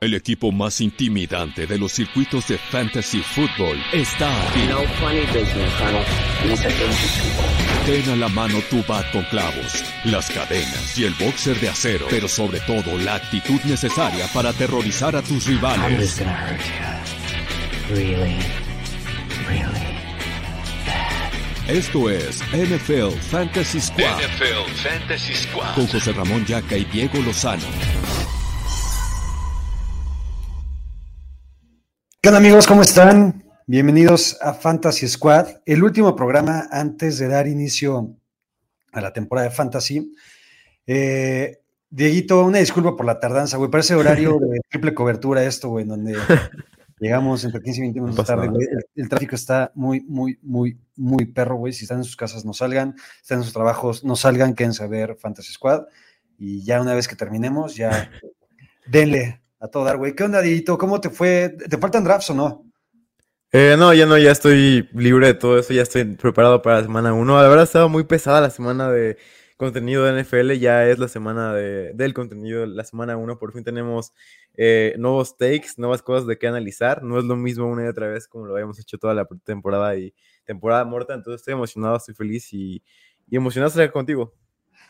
El equipo más intimidante de los circuitos de fantasy football está aquí. No funny business. Ten a la mano tu bat con clavos, las cadenas y el boxer de acero, pero sobre todo la actitud necesaria para aterrorizar a tus I'm rivales. just gonna hurt you. Really, really. Esto es NFL Fantasy Squad NFL Fantasy Squad. con José Ramón Yaca y Diego Lozano. ¿Qué onda amigos? ¿Cómo están? Bienvenidos a Fantasy Squad, el último programa antes de dar inicio a la temporada de Fantasy. Eh, Dieguito, una disculpa por la tardanza, güey. Parece horario de triple cobertura esto, güey, donde llegamos entre 15 y 20 minutos tarde, nada. güey. El, el tráfico está muy, muy, muy, muy perro, güey. Si están en sus casas, no salgan. Si están en sus trabajos, no salgan, quédense a ver Fantasy Squad. Y ya una vez que terminemos, ya denle a todo dar, güey. ¿Qué onda, Dieguito? ¿Cómo te fue? ¿Te faltan drafts o no? Eh, no, ya no, ya estoy libre de todo eso, ya estoy preparado para la semana 1. La verdad ha estado muy pesada la semana de contenido de NFL, ya es la semana de, del contenido, la semana 1, por fin tenemos eh, nuevos takes, nuevas cosas de qué analizar, no es lo mismo una y otra vez como lo habíamos hecho toda la temporada y temporada muerta, entonces estoy emocionado, estoy feliz y, y emocionado de estar contigo.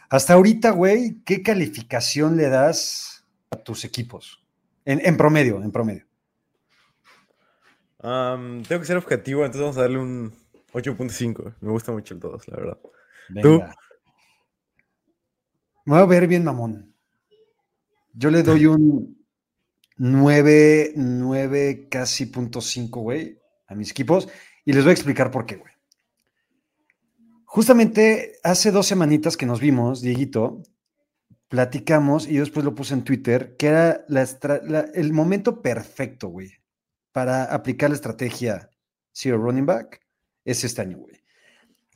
Hasta ahorita, güey, ¿qué calificación le das a tus equipos? En, en promedio, en promedio. Tengo que ser objetivo, entonces vamos a darle un 8.5, me gusta mucho el todos, la verdad. Venga. Me voy a ver bien, mamón. Yo le doy un 9, 9, casi punto 5, güey, a mis equipos. Y les voy a explicar por qué, güey. Justamente hace dos semanitas que nos vimos, Dieguito, platicamos y yo después lo puse en Twitter, que era la estra- la- el momento perfecto, güey, para aplicar la estrategia Zero Running Back, es este año, güey.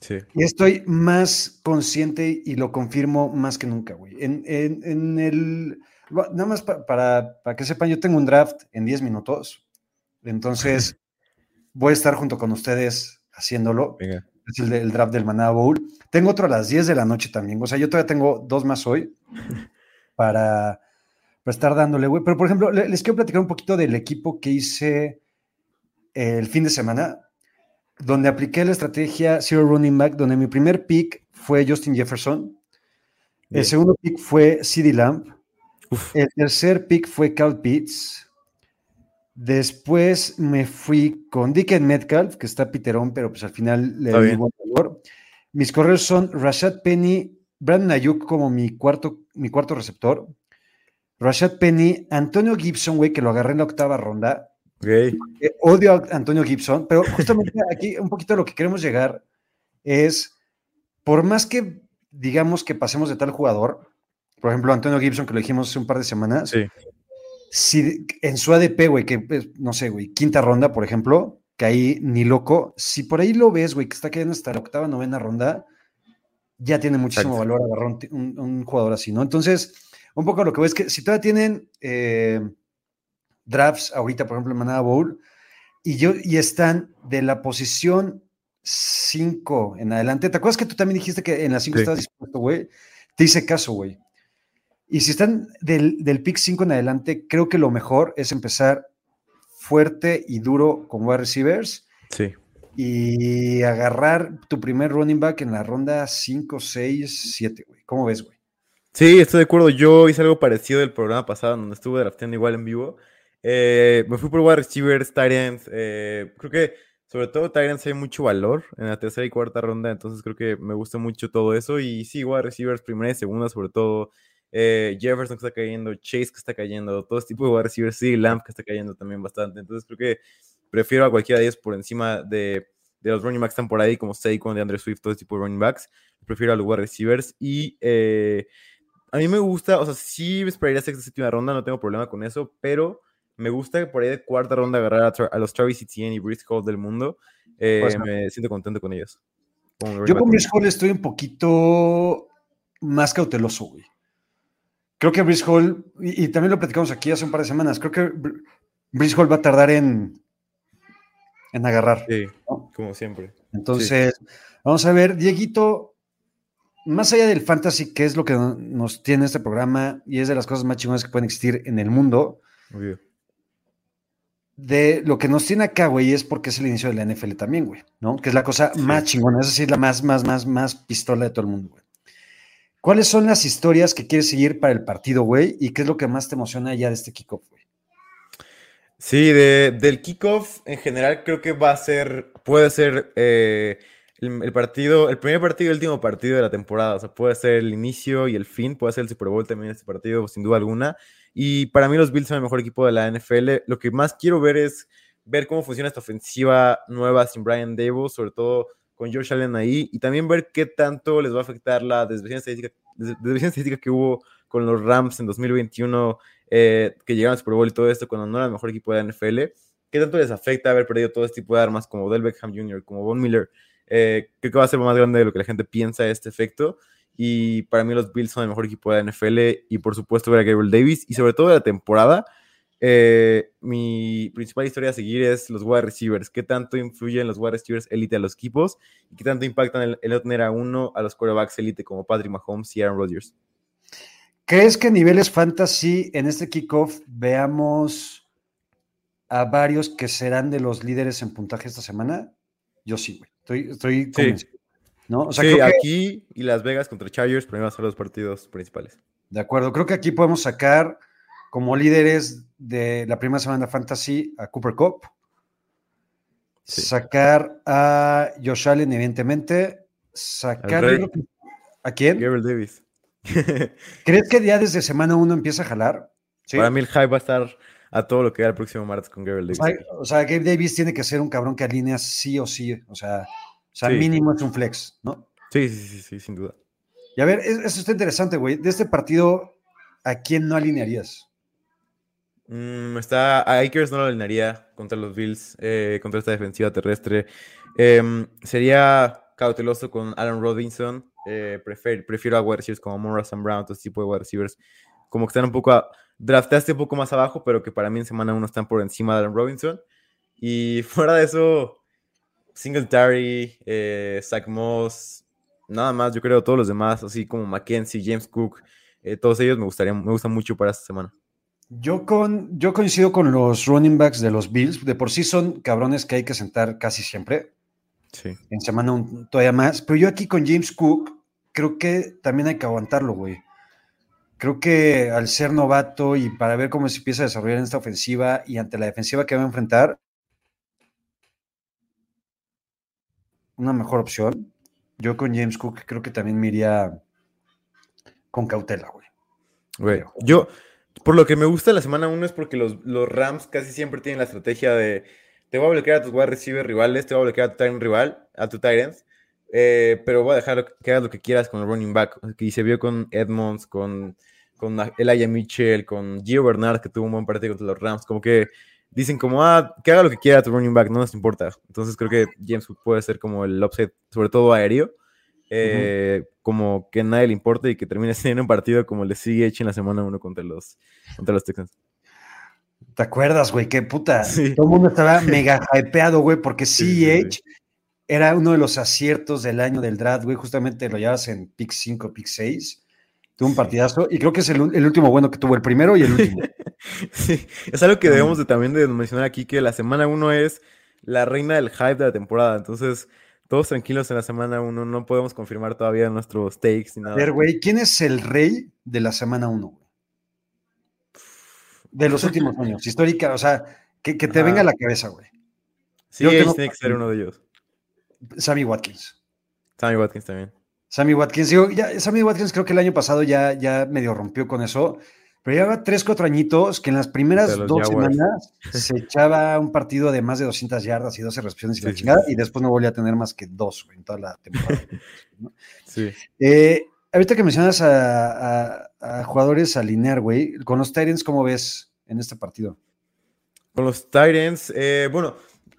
Sí. Y estoy más consciente y lo confirmo más que nunca, güey. En, en- en el. Nada más pa- para, para que sepan, yo tengo un draft en 10 minutos. Entonces, voy a estar junto con ustedes haciéndolo. Venga. Es el, draft del Maná Bowl. Tengo otro a las 10 de la noche también. O sea, yo todavía tengo dos más hoy para, para estar dándole, güey. Pero, por ejemplo, le- les quiero platicar un poquito del equipo que hice el fin de semana donde apliqué la estrategia Zero Running Back, donde mi primer pick fue Justin Jefferson, el Bien. segundo pick fue CD Lamb, Uf. el tercer pick fue Cal Pitts, después me fui con Dickens Metcalf, que está piterón, pero pues al final le bien. buen valor. Mis correos son Rashad Penny, Brandon Ayuk como mi cuarto, mi cuarto receptor, Rashad Penny, Antonio Gibson, güey, que lo agarré en la octava ronda, Ok. eh, odio a Antonio Gibson, pero justamente aquí un poquito a lo que queremos llegar es, por más que digamos que pasemos de tal jugador, por ejemplo, Antonio Gibson, que lo dijimos hace un par de semanas, Sí. Si en su ADP, güey, que pues, no sé, güey, quinta ronda, por ejemplo, que ahí ni loco, si por ahí lo ves, güey, que está cayendo hasta la octava, novena ronda, ya tiene muchísimo Exacto. valor agarrar un- un jugador así, ¿no? Entonces, un poco lo que veo es que si todavía tienen eh, drafts ahorita, por ejemplo, en Manada Bowl, y, yo, y están de la posición 5 en adelante, ¿te acuerdas que tú también dijiste que en la 5 Sí. estabas dispuesto, güey? Te hice caso, güey. Y si están del, del pick 5 en adelante, creo que lo mejor es empezar fuerte y duro con wide receivers Sí. y agarrar tu primer running back en la ronda 5, 6, 7, güey. ¿Cómo ves, güey? Sí, estoy de acuerdo. Yo hice algo parecido del programa pasado, donde estuve drafteando igual en vivo. Eh, me fui por wide receivers, tight ends. eh, creo que sobre todo tight ends hay mucho valor en la tercera y cuarta ronda, entonces creo que me gusta mucho todo eso. Y sí, wide receivers, primera y segunda, sobre todo. Eh, Jefferson que está cayendo, Chase que está cayendo, todo este tipo de wide receivers, sí, Lamp que está cayendo también bastante. Entonces creo que prefiero a cualquiera de ellos por encima de, de los running backs que están por ahí, como Saquon, de Andre Swift, todo este tipo de running backs. Prefiero a los wide receivers y eh, a mí me gusta, o sea, sí me esperaría sexta, séptima ronda, no tengo problema con eso, pero me gusta que por ahí de cuarta ronda agarrar a, los Travis Etienne y Brice Hall del mundo. Eh, Pues, me siento contento con ellos. Yo con. Brice Hall estoy un poquito más cauteloso, güey. Creo que Brice Hall, y, y también lo platicamos aquí hace un par de semanas, creo que Br- Brice Hall va a tardar en, en agarrar. Sí, ¿no? como siempre. Entonces, vamos a ver, Dieguito, más allá del fantasy, que es lo que no- nos tiene este programa y es de las cosas más chingonas que pueden existir en el mundo, Obvio. de lo que nos tiene acá, güey, es porque es el inicio de la NFL también, güey, ¿no? Que es la cosa más chingona, es decir, la más, más, más, más pistola de todo el mundo, güey. ¿Cuáles son las historias que quieres seguir para el partido, güey? ¿Y qué es lo que más te emociona ya de este kickoff, güey? Sí, de- del kickoff en general creo que va a ser, puede ser eh, el, partido, el primer partido y el último partido de la temporada. O sea, puede ser el inicio y el fin, puede ser el Super Bowl también este partido, sin duda alguna. Y para mí los Bills son el mejor equipo de la NFL. Lo que más quiero ver es ver cómo funciona esta ofensiva nueva sin Brian Dable, sobre todo con Josh Allen ahí, y también ver qué tanto les va a afectar la desviación estadística, des- desviación estadística que hubo con los Rams en 2021 eh, que llegaron al Super Bowl y todo esto cuando no era el mejor equipo de la NFL, ¿qué tanto les afecta haber perdido todo este tipo de armas como Del Beckham Jr., como Von Miller? Eh, creo que va a ser más grande de lo que la gente piensa este efecto. Y para mí los Bills son el mejor equipo de la NFL y por supuesto ver a Gabriel Davis y sobre todo la temporada. Eh, mi principal historia a seguir es los wide receivers. ¿Qué tanto influyen los wide receivers elite a los equipos? ¿Y qué tanto impactan el, el tener a uno a los quarterbacks elite como Patrick Mahomes y Aaron Rodgers? ¿Crees que a niveles fantasy en este kickoff veamos a varios que serán de los líderes en puntaje esta semana? Yo sí, güey. Estoy, estoy convencido. ¿no? O sea, sí, creo que- aquí y Las Vegas contra Chargers, a ser los partidos principales. de acuerdo. Creo que aquí podemos sacar como líderes de la primera semana de fantasy a Cooper Cup. Sí. Sacar a Josh Allen, evidentemente. Sacar. ¿A quién? Gabriel Davis. ¿Crees que ya desde semana uno empieza a jalar? Sí. Para mí el hype va a estar a todo lo que da el próximo martes con Gabriel O Davis. sea, o sea, Gabe Davis tiene que ser un cabrón que alinea sí o sí. O sea, o sea Sí. mínimo es un flex, ¿no? Sí, sí, sí, sí, sin duda. Y a ver, es- eso está interesante, güey. De este partido, ¿a quién no alinearías? Mm, está, a Akers no lo alinearía contra los Bills, eh, contra esta defensiva terrestre. Em, sería cauteloso con Alan Robinson. eh, prefiero a wide receivers como Morris and Brown, todo tipo de wide receivers. Como que están un poco, a, drafteaste un poco más abajo, pero que para mí en semana uno están por encima de Alan Robinson. Y fuera de eso, Singletary, eh, Zach Moss, nada más, yo creo todos los demás, así como Mackenzie, James Cook, eh, todos ellos me gustarían, me gustan mucho para esta semana. Yo, con, yo coincido con los running backs de los Bills. De por sí son cabrones que hay que sentar casi siempre. Sí. En semana un- todavía más. Pero yo aquí con James Cook, creo que también hay que aguantarlo, güey. Creo que al ser novato y para ver cómo se empieza a desarrollar en esta ofensiva y ante la defensiva que va a enfrentar, una mejor opción. Yo con James Cook creo que también me iría con cautela, güey. Güey, yo, por lo que me gusta la semana 1 es porque los, los Rams casi siempre tienen la estrategia de te voy a bloquear a tus wide receivers rivales, te voy a bloquear a tu Tyrant rival, a tu Tyrants, eh, pero voy a dejar que, hagas lo que quieras con el running back. Y se vio con Edmonds, con, con Elijah Mitchell, con Gio Bernard, que tuvo un buen partido contra los Rams. Como que dicen como, ah, que haga lo que quiera tu running back, no nos importa. Entonces creo que James puede ser como el upset, sobre todo aéreo. Eh, Como que nadie le importa y que termine siendo un partido como le sigue hecho en la semana 1 contra los, contra los Texans. ¿Te acuerdas, güey? Qué puta. Sí. Todo el mundo estaba mega hypeado, güey, porque Sí, sí, CH era uno de los aciertos del año del draft, güey. Justamente lo llevas en pick 5, pick 6. Tuvo un partidazo y creo que es el, el último bueno que tuvo, el primero y el último. Sí, es algo que debemos de, también de mencionar aquí, que la semana 1 es la reina del hype de la temporada. Entonces, todos tranquilos en la semana 1, no podemos confirmar todavía nuestros takes ni A nada. ver, güey, ¿quién es el rey de la semana 1, güey? De los últimos años, histórica, o sea, que, que te Ajá. venga a la cabeza, güey. Sí, tiene que ser uno de ellos. Sammy Watkins. Sammy Watkins también. Sammy Watkins, digo, ya, Sammy Watkins creo que el año pasado ya, ya medio rompió con eso, pero lleva 3, 4 añitos que en las primeras dos Jaguars. semanas se echaba un partido de más de 200 yardas y 12 recepciones y Sí, la chingada, sí. y después no volvió a tener más que dos en toda la temporada. Sí. Eh, ahorita que mencionas a, a- a jugadores alinear, güey, con los Tyrants, ¿cómo ves en este partido? Con los Titans, eh, bueno,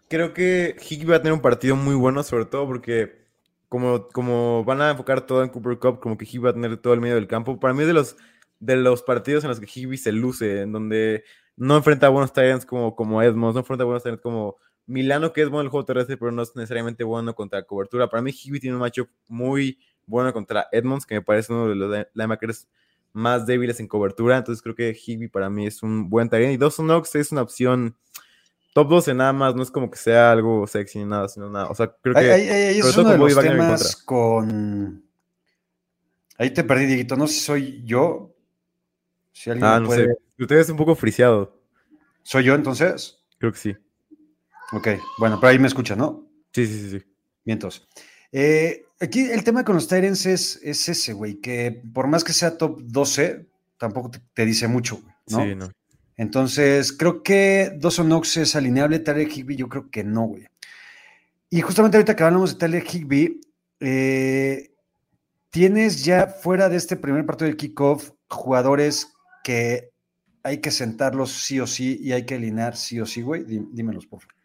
creo que Higbee va a tener un partido muy bueno, sobre todo porque como, como van a enfocar todo en Cooper Cup, como que Higbee va a tener todo el medio del campo. Para mí es de los, de los partidos en los que Higbee se luce, en donde no enfrenta a buenos Titans como, como Edmonds, no enfrenta a buenos Titans como Milano, que es bueno en el juego terrestre, pero no es necesariamente bueno contra cobertura. Para mí Higbee tiene un matchup muy bueno contra Edmonds, que me parece uno de los linebackers más débiles en cobertura. Entonces creo que Higby para mí es un buen talento. Y Dawson Knox es una opción top 12 nada más. No es como que sea algo sexy ni nada, sino nada. O sea, creo que. Ahí, ahí- es uno de los temas con. Ahí te perdí, Dieguito. No sé si soy yo. Si alguien Ah, no puede- sé. Usted es un poco friseado. ¿Soy yo entonces? Creo que sí. Ok, bueno, pero ahí me escucha, ¿no? Sí, sí, sí. sí. Mientos. Eh, aquí el tema con los Tyrants es, es ese, güey, que por más que sea top 12, tampoco te, te dice mucho, güey, ¿no? Sí, no. Entonces, creo que Dawson Knox es alineable, Tyler Higby yo creo que no, güey. Y justamente ahorita que hablamos de Tyler Higby, eh, tienes ya fuera de este primer partido del kickoff jugadores que hay que sentarlos sí o sí y hay que alinear sí o sí, güey. Dí- Dímelos, por favor.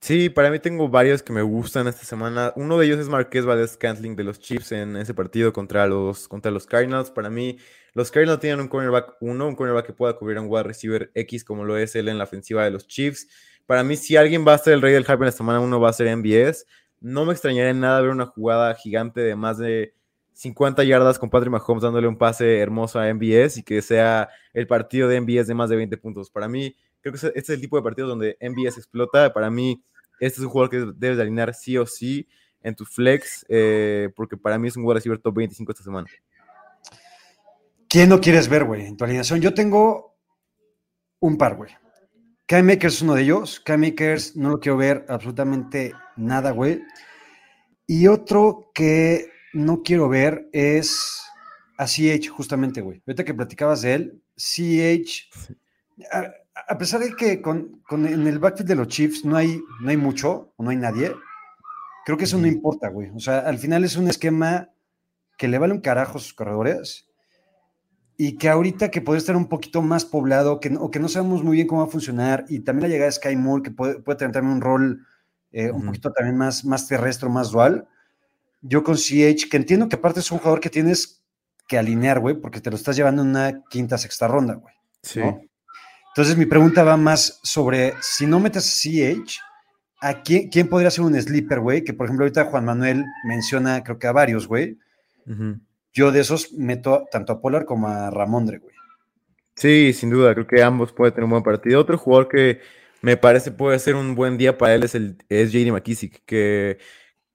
Sí, para mí tengo varios que me gustan esta semana. Uno de ellos es Marqués Valdez Cantling de los Chiefs en ese partido contra los, contra los Cardinals. Para mí, los Cardinals tienen un cornerback uno, un cornerback que pueda cubrir a un wide receiver X como lo es él en la ofensiva de los Chiefs. Para mí, si alguien va a ser el rey del hype en la semana 1, va a ser MBS. No me extrañaría en nada ver una jugada gigante de más de 50 yardas con Patrick Mahomes dándole un pase hermoso a MBS y que sea el partido de MBS de más de 20 puntos. Para mí, creo que este es el tipo de partido donde MBS explota. Para mí, este es un jugador que debes de alinear sí o sí en tu flex, eh, porque para mí es un wide receiver top 25 esta semana. ¿Quién no quieres ver, güey, en tu alineación? Yo tengo un par, güey. Kai Makers es uno de ellos. Kai Makers no lo quiero ver absolutamente nada, güey. Y otro que no quiero ver es a CH, justamente, güey. Ahorita que platicabas de él, CH, a, a pesar de que con, con- en el backfield de los Chiefs no hay, no hay mucho, o no hay nadie, creo que eso no importa, güey. O sea, al final es un esquema que le vale un carajo a sus corredores y que ahorita que puede estar un poquito más poblado, que no, o que no sabemos muy bien cómo va a funcionar, y también la llegada de Sky Moore, que puede, puede tener también un rol eh, un poquito también más, más terrestre, más dual. Yo con CH, que entiendo que aparte es un jugador que tienes que alinear, güey, porque te lo estás llevando en una quinta, sexta ronda, güey. Sí. ¿no? Entonces mi pregunta va más sobre, si no metes a CH, ¿a quién, quién podría ser un sleeper, güey? Que por ejemplo ahorita Juan Manuel menciona, creo que a varios, güey. Yo de esos meto tanto a Polar como a Ramondre, güey. Sí, sin duda, creo que ambos pueden tener un buen partido. Otro jugador que me parece puede ser un buen día para él es, el, es JD McKissick, que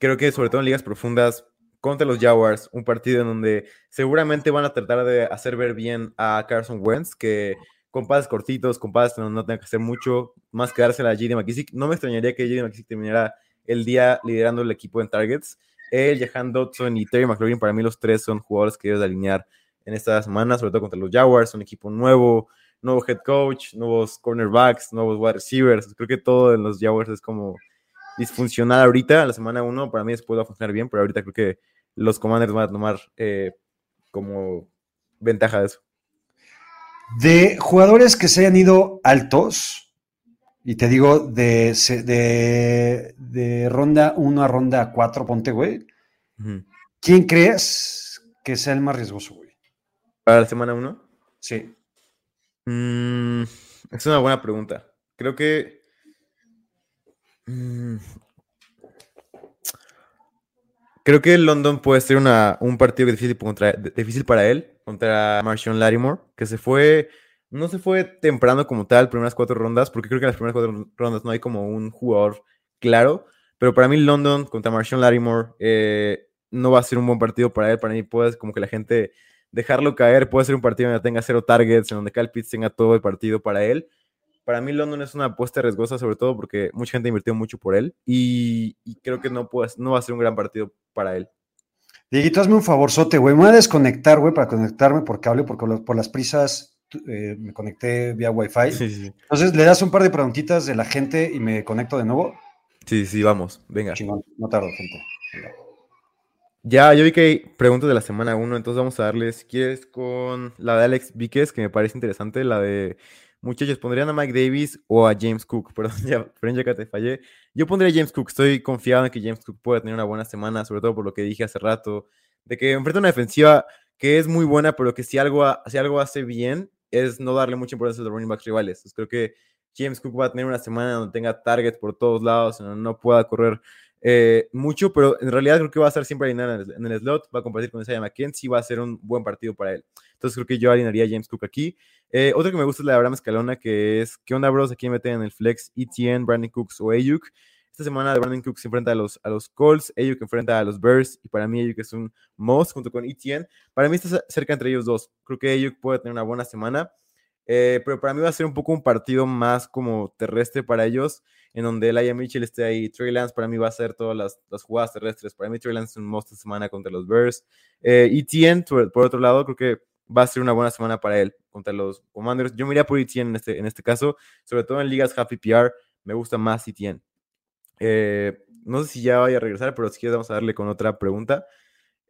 creo que sobre todo en ligas profundas contra los Jaguars, un partido en donde seguramente van a tratar de hacer ver bien a Carson Wentz, que con pases cortitos, con pases no, no tenga que hacer mucho, más que dársela a JD McKissick. No me extrañaría que JD McKissick terminara el día liderando el equipo en targets. Él, Jahan Dodson y Terry McLaurin, para mí los tres son jugadores que debes de alinear en esta semana, sobre todo contra los Jaguars, un equipo nuevo, nuevo head coach, nuevos cornerbacks, nuevos wide receivers. Creo que todo en los Jaguars es como disfuncional ahorita, la semana 1 para mí después va a funcionar bien, pero ahorita creo que los Commanders van a tomar eh, como ventaja de eso. De jugadores que se hayan ido altos, y te digo de, de, de ronda 1 a ronda 4, ponte, güey. ¿Quién crees que sea el más riesgoso, güey? Para la semana 1. Sí. Mm, es una buena pregunta. Creo que. Mm, creo que London puede ser una, un partido difícil, contra, difícil para él contra Marshawn Lattimore, que se fue. No se fue temprano como tal, primeras cuatro rondas, porque creo que en las primeras cuatro rondas no hay como un jugador claro. Pero para mí, London contra Marshawn Lattimore eh, no va a ser un buen partido para él. Para mí, puede como que la gente dejarlo caer. Puede ser un partido donde tenga cero targets, en donde Kyle Pitts tenga todo el partido para él. Para mí, London es una apuesta riesgosa, sobre todo porque mucha gente invirtió mucho por él. Y, y creo que no, no va a ser un gran partido para él. Dieguito, hazme un favorzote, güey. Me voy a desconectar, güey, para conectarme por cable, porque por, por las prisas eh, me conecté vía Wi-Fi. Sí, sí, sí. Entonces, le das un par de preguntitas de la gente y me conecto de nuevo. Sí, sí, vamos. Venga. Chingón, no tardo, gente. Venga. Ya, yo vi que hay preguntas de la semana 1, entonces vamos a darles, si quieres, con la de Alex Víquez, que me parece interesante, la de muchachos, ¿pondrían a Mike Davis o a James Cook? Perdón, ya, ya que te fallé. Yo pondría a James Cook, estoy confiado en que James Cook pueda tener una buena semana, sobre todo por lo que dije hace rato, de que enfrenta una defensiva que es muy buena, pero que si algo, si algo hace bien, es no darle mucha importancia a los running backs rivales. Entonces, creo que James Cook va a tener una semana donde tenga targets por todos lados, donde no pueda correr eh, mucho, pero en realidad creo que va a estar siempre alineado en el, slot, va a compartir con Isaiah McKenzie, va a ser un buen partido para él. Entonces creo que yo alinearía a James Cook aquí. Eh, otro que me gusta es la de Abraham Escalona, que es, ¿qué onda, bros? Aquí meten en el flex ETN, Brandon Cooks o Ayuk. Esta semana Brandon Cooks se enfrenta a los, a los Colts, Ayuk enfrenta a los Bears, y para mí Ayuk es un most junto con ETN. Para mí está cerca entre ellos dos. Creo que Ayuk puede tener una buena semana. Eh, pero para mí va a ser un poco un partido más como terrestre para ellos, en donde Laia Mitchell esté ahí. Trey Lance para mí va a ser todas las, las jugadas terrestres. Para mí Trey Lance es un most semana contra los Bears. Eh, por, por, otro lado, creo que va a ser una buena semana para él contra los Commanders. Yo me iría por Etienne en este, en este caso, sobre todo en ligas Happy PR, me gusta más Etienne. Eh, no sé si ya vaya a regresar, pero si quieres vamos a darle con otra pregunta.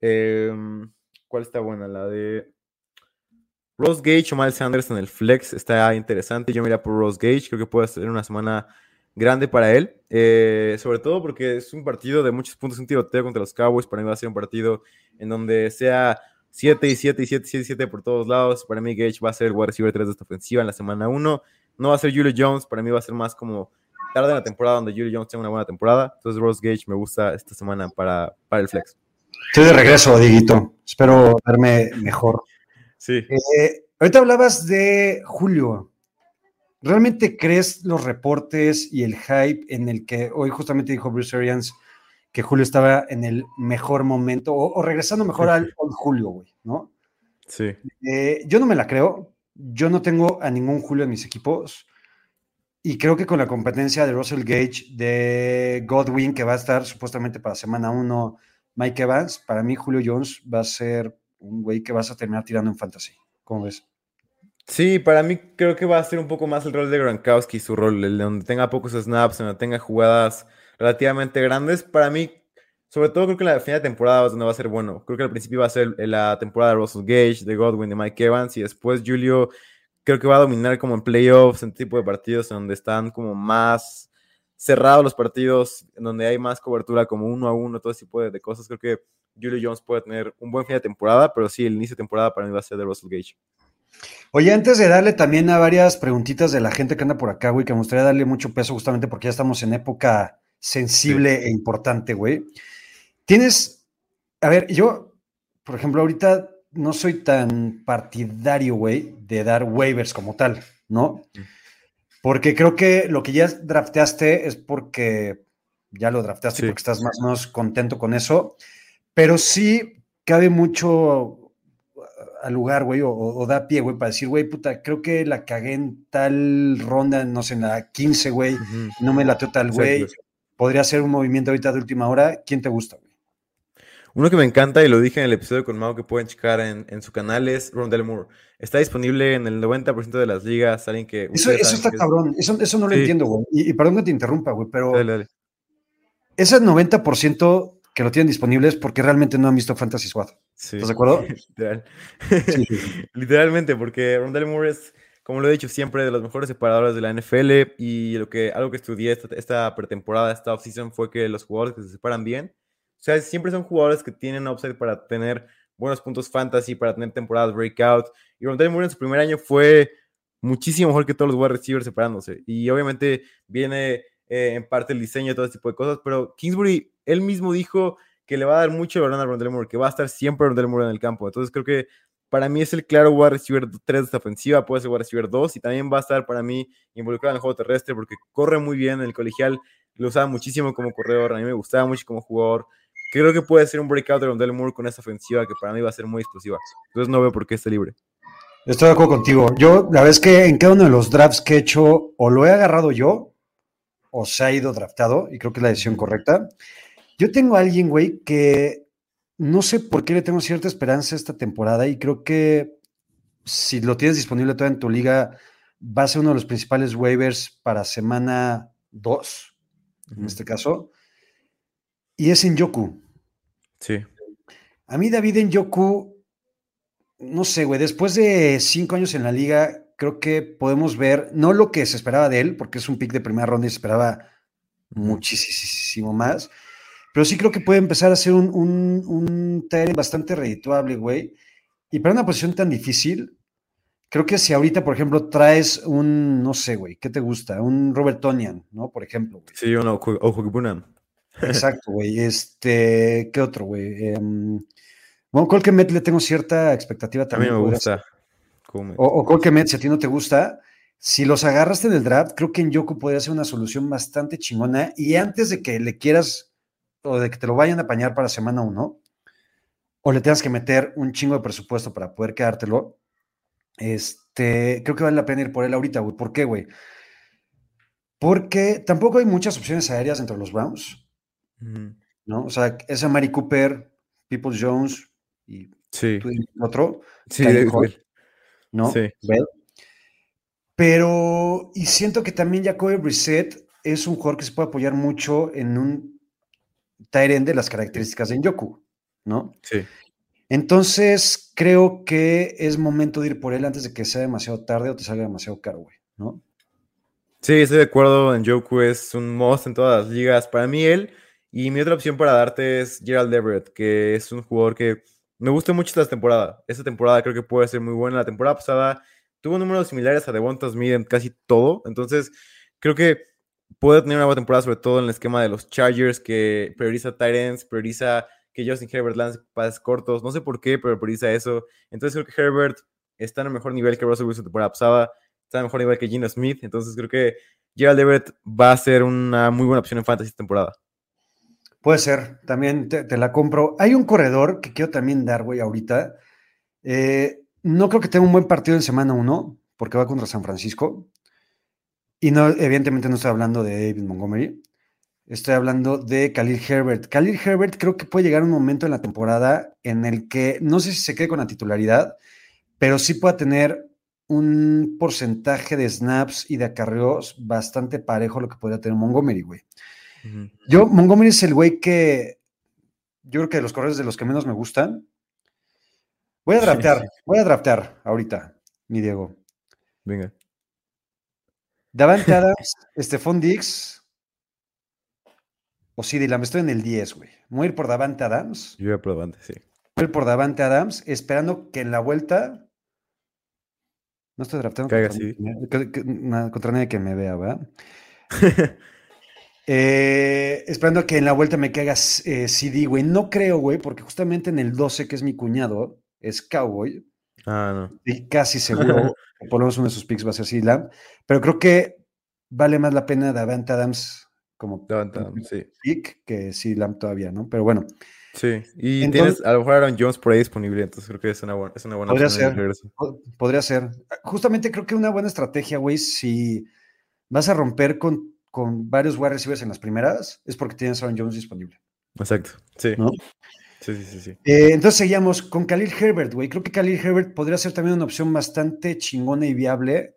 Eh, ¿Cuál está buena? La de Ross Gage o Miles Sanders en el flex está interesante. Yo me iría por Ross Gage, creo que puede ser una semana grande para él, eh, sobre todo porque es un partido de muchos puntos, un tiroteo contra los Cowboys. Para mí va a ser un partido en donde sea 7 y 7 y 7 y 7 y 7 por todos lados. Para mí, Gage va a ser el wide receiver 3 de esta ofensiva en la semana 1. No va a ser Julio Jones, para mí va a ser más como tarde en la temporada donde Julio Jones tenga una buena temporada. Entonces, Ross Gage me gusta esta semana para, para el flex. Estoy de regreso, Diguito. Espero verme mejor. Sí. Eh, ahorita hablabas de Julio. ¿Realmente crees los reportes y el hype en el que hoy justamente dijo Bruce Arians que Julio estaba en el mejor momento o, o regresando mejor al old Julio, güey, ¿no? Sí. Eh, yo no me la creo. Yo no tengo a ningún Julio en mis equipos. Y creo que con la competencia de Russell Gage, de Godwin, que va a estar supuestamente para semana 1, Mike Evans, para mí Julio Jones va a ser un güey que vas a terminar tirando en fantasy. ¿Cómo ves? Sí, para mí creo que va a ser un poco más el rol de Gronkowski, su rol, el de donde tenga pocos snaps, donde tenga jugadas relativamente grandes. Para mí, sobre todo creo que en la final de temporada es donde va a ser bueno. Creo que al principio va a ser la temporada de Russell Gage, de Godwin, de Mike Evans, y después Julio creo que va a dominar como en playoffs, en este tipo de partidos donde están como más cerrados los partidos, en donde hay más cobertura como uno a uno, todo ese tipo de, de cosas. Creo que Julio Jones puede tener un buen fin de temporada, pero sí, el inicio de temporada para mí va a ser de Russell Gage. Oye, antes de darle también a varias preguntitas de la gente que anda por acá, güey, que me gustaría darle mucho peso justamente porque ya estamos en época sensible sí. e importante, güey. Tienes, a ver, yo, por ejemplo, ahorita no soy tan partidario, güey, de dar waivers como tal, ¿no? Porque creo que lo que ya drafteaste es porque ya lo drafteaste sí. porque estás más o menos contento con eso, pero sí cabe mucho al lugar, güey, o, o, da pie, güey, para decir, güey, puta, creo que la cagué en tal ronda, no sé, en la 15, güey, uh -huh. no me lateó tal, güey. Podría ser un movimiento ahorita de última hora. ¿Quién te gusta? Uno que me encanta y lo dije en el episodio con Mao que pueden checar en, en su canal es Rondell Moore. Está disponible en el 90% de las ligas. Alguien que. Eso, eso está cabrón. Es... Eso, eso, no lo sí. entiendo, güey. Y, y, perdón que te interrumpa, güey, pero. Dale, dale. Ese 90% que lo tienen disponible es porque realmente no han visto Fantasy Squad. Sí. ¿Estás de acuerdo? Literal. sí, Literalmente, porque Rondell Moore es, como lo he dicho siempre, de los mejores separadores de la NFL. Y lo que, algo que estudié esta, pretemporada, esta offseason, fue que los jugadores que se separan bien o sea, siempre son jugadores que tienen upside para tener buenos puntos fantasy, para tener temporadas breakout. Y Rondell Moore en su primer año fue muchísimo mejor que todos los wide receivers separándose. Y obviamente viene eh, en parte el diseño y todo ese tipo de cosas, pero Kingsbury, él mismo dijo que le va a dar mucho valor a Rondell Moore, que va a estar siempre Rondell Moore en el campo. Entonces creo que para mí es el claro wide receiver 3 de esta ofensiva, puede ser wide receiver 2 y también va a estar para mí involucrado en el juego terrestre porque corre muy bien en el colegial, lo usaba muchísimo como corredor, a mí me gustaba mucho como jugador creo que puede ser un breakout de Rondell Moore con esta ofensiva que para mí va a ser muy explosiva. Entonces no veo por qué esté libre. Estoy de acuerdo contigo. Yo, la vez que en cada uno de los drafts que he hecho, o lo he agarrado yo, o se ha ido draftado, y creo que es la decisión correcta. Yo tengo a alguien, güey, que no sé por qué le tengo cierta esperanza esta temporada, y creo que si lo tienes disponible todavía en tu liga, va a ser uno de los principales waivers para semana 2, uh -huh. en este caso. Y es en Yoku. Sí. A mí David en Yoku, no sé, güey, después de cinco años en la liga, creo que podemos ver, no lo que se esperaba de él, porque es un pick de primera ronda y se esperaba muchísimo más, pero sí creo que puede empezar a ser un, un, un bastante redituable, güey. Y para una posición tan difícil, creo que si ahorita, por ejemplo, traes un, no sé, güey, ¿qué te gusta? Un Robert Tonian, ¿no? Por ejemplo. Güey. Sí, un Ojo Exacto, güey. Este, ¿qué otro, güey? Em, bueno, Cole Kemet le tengo cierta expectativa A mí también. me gusta. O, o Cole Kemet, si a ti no te gusta, si los agarraste en el draft, creo que en Yoku podría ser una solución bastante chingona. Y antes de que le quieras o de que te lo vayan a apañar para semana uno, o le tengas que meter un chingo de presupuesto para poder quedártelo, este, creo que vale la pena ir por él ahorita, güey. ¿Por qué, güey? Porque tampoco hay muchas opciones aéreas entre los Browns. ¿no? O sea, es a Mari Cooper, Peoples Jones y Sí, tú dime otro, sí, David Hall. ¿no? Sí. Bell. Pero, y siento que también Jacoby Brissett es un jugador que se puede apoyar mucho en un Tyrend de las características de Njoku, ¿no? Sí. Entonces, creo que es momento de ir por él antes de que sea demasiado tarde o te salga demasiado caro, güey, ¿no? Sí, estoy de acuerdo. En es un must en todas las ligas. Para mí, él. Y mi otra opción para darte es Gerald Everett, que es un jugador que me gusta mucho esta temporada. Esta temporada creo que puede ser muy buena. La temporada pasada tuvo números similares a Devonta Smith en casi todo. Entonces, creo que puede tener una buena temporada, sobre todo en el esquema de los Chargers, que prioriza ends, prioriza que Justin Herbert lance pases cortos. No sé por qué, pero prioriza eso. Entonces, creo que Herbert está en el mejor nivel que Russell Wilson temporada pasada está en mejor nivel que Gino Smith. Entonces creo que Gerald Everett va a ser una muy buena opción en fantasy temporada. Puede ser, también te, te la compro. Hay un corredor que quiero también dar, güey, ahorita. Eh, no creo que tenga un buen partido en semana uno, porque va contra San Francisco. Y no, evidentemente no estoy hablando de David Montgomery. Estoy hablando de Khalil Herbert. Khalil Herbert creo que puede llegar un momento en la temporada en el que no sé si se quede con la titularidad, pero sí pueda tener un porcentaje de snaps y de acarreos bastante parejo a lo que podría tener Montgomery, güey. Yo, Montgomery es el güey que yo creo que de los corredores de los que menos me gustan. Voy a Sí, draftear, sí. voy a draftear ahorita, mi Diego. Venga. Davante Adams, Stephon Diggs o CD Lamb. Estoy en el 10, güey. Voy a ir por Davante Adams. Yo voy a probar antes, sí. Voy a ir por Davante Adams, esperando que en la vuelta. No estoy drafteando Caiga contra, nadie- que- que- na- contra nadie que me vea, ¿verdad? Eh, esperando que en la vuelta me caiga eh, CD, güey. No creo, güey, porque justamente en el 12, que es mi cuñado, es Cowboy. Ah, no. Y casi seguro que por lo menos uno de sus picks va a ser CD Lamb. Pero creo que vale más la pena Davante Adams como Davante Adams, sí. pick que CD Lamb todavía, ¿no? Pero bueno, Sí. Y Entonces- tienes a lo mejor Aaron Jones por ahí disponible, entonces creo que es una buena, es una buena Podría opción de ser. podría ser. Justamente creo que una buena estrategia, güey, si vas a romper con, con varios wide receivers en las primeras, es porque tienes a Aaron Jones disponible. Exacto. Sí. ¿No? Sí, sí, sí. Eh, entonces seguíamos con Khalil Herbert, güey. Creo que Khalil Herbert podría ser también una opción bastante chingona y viable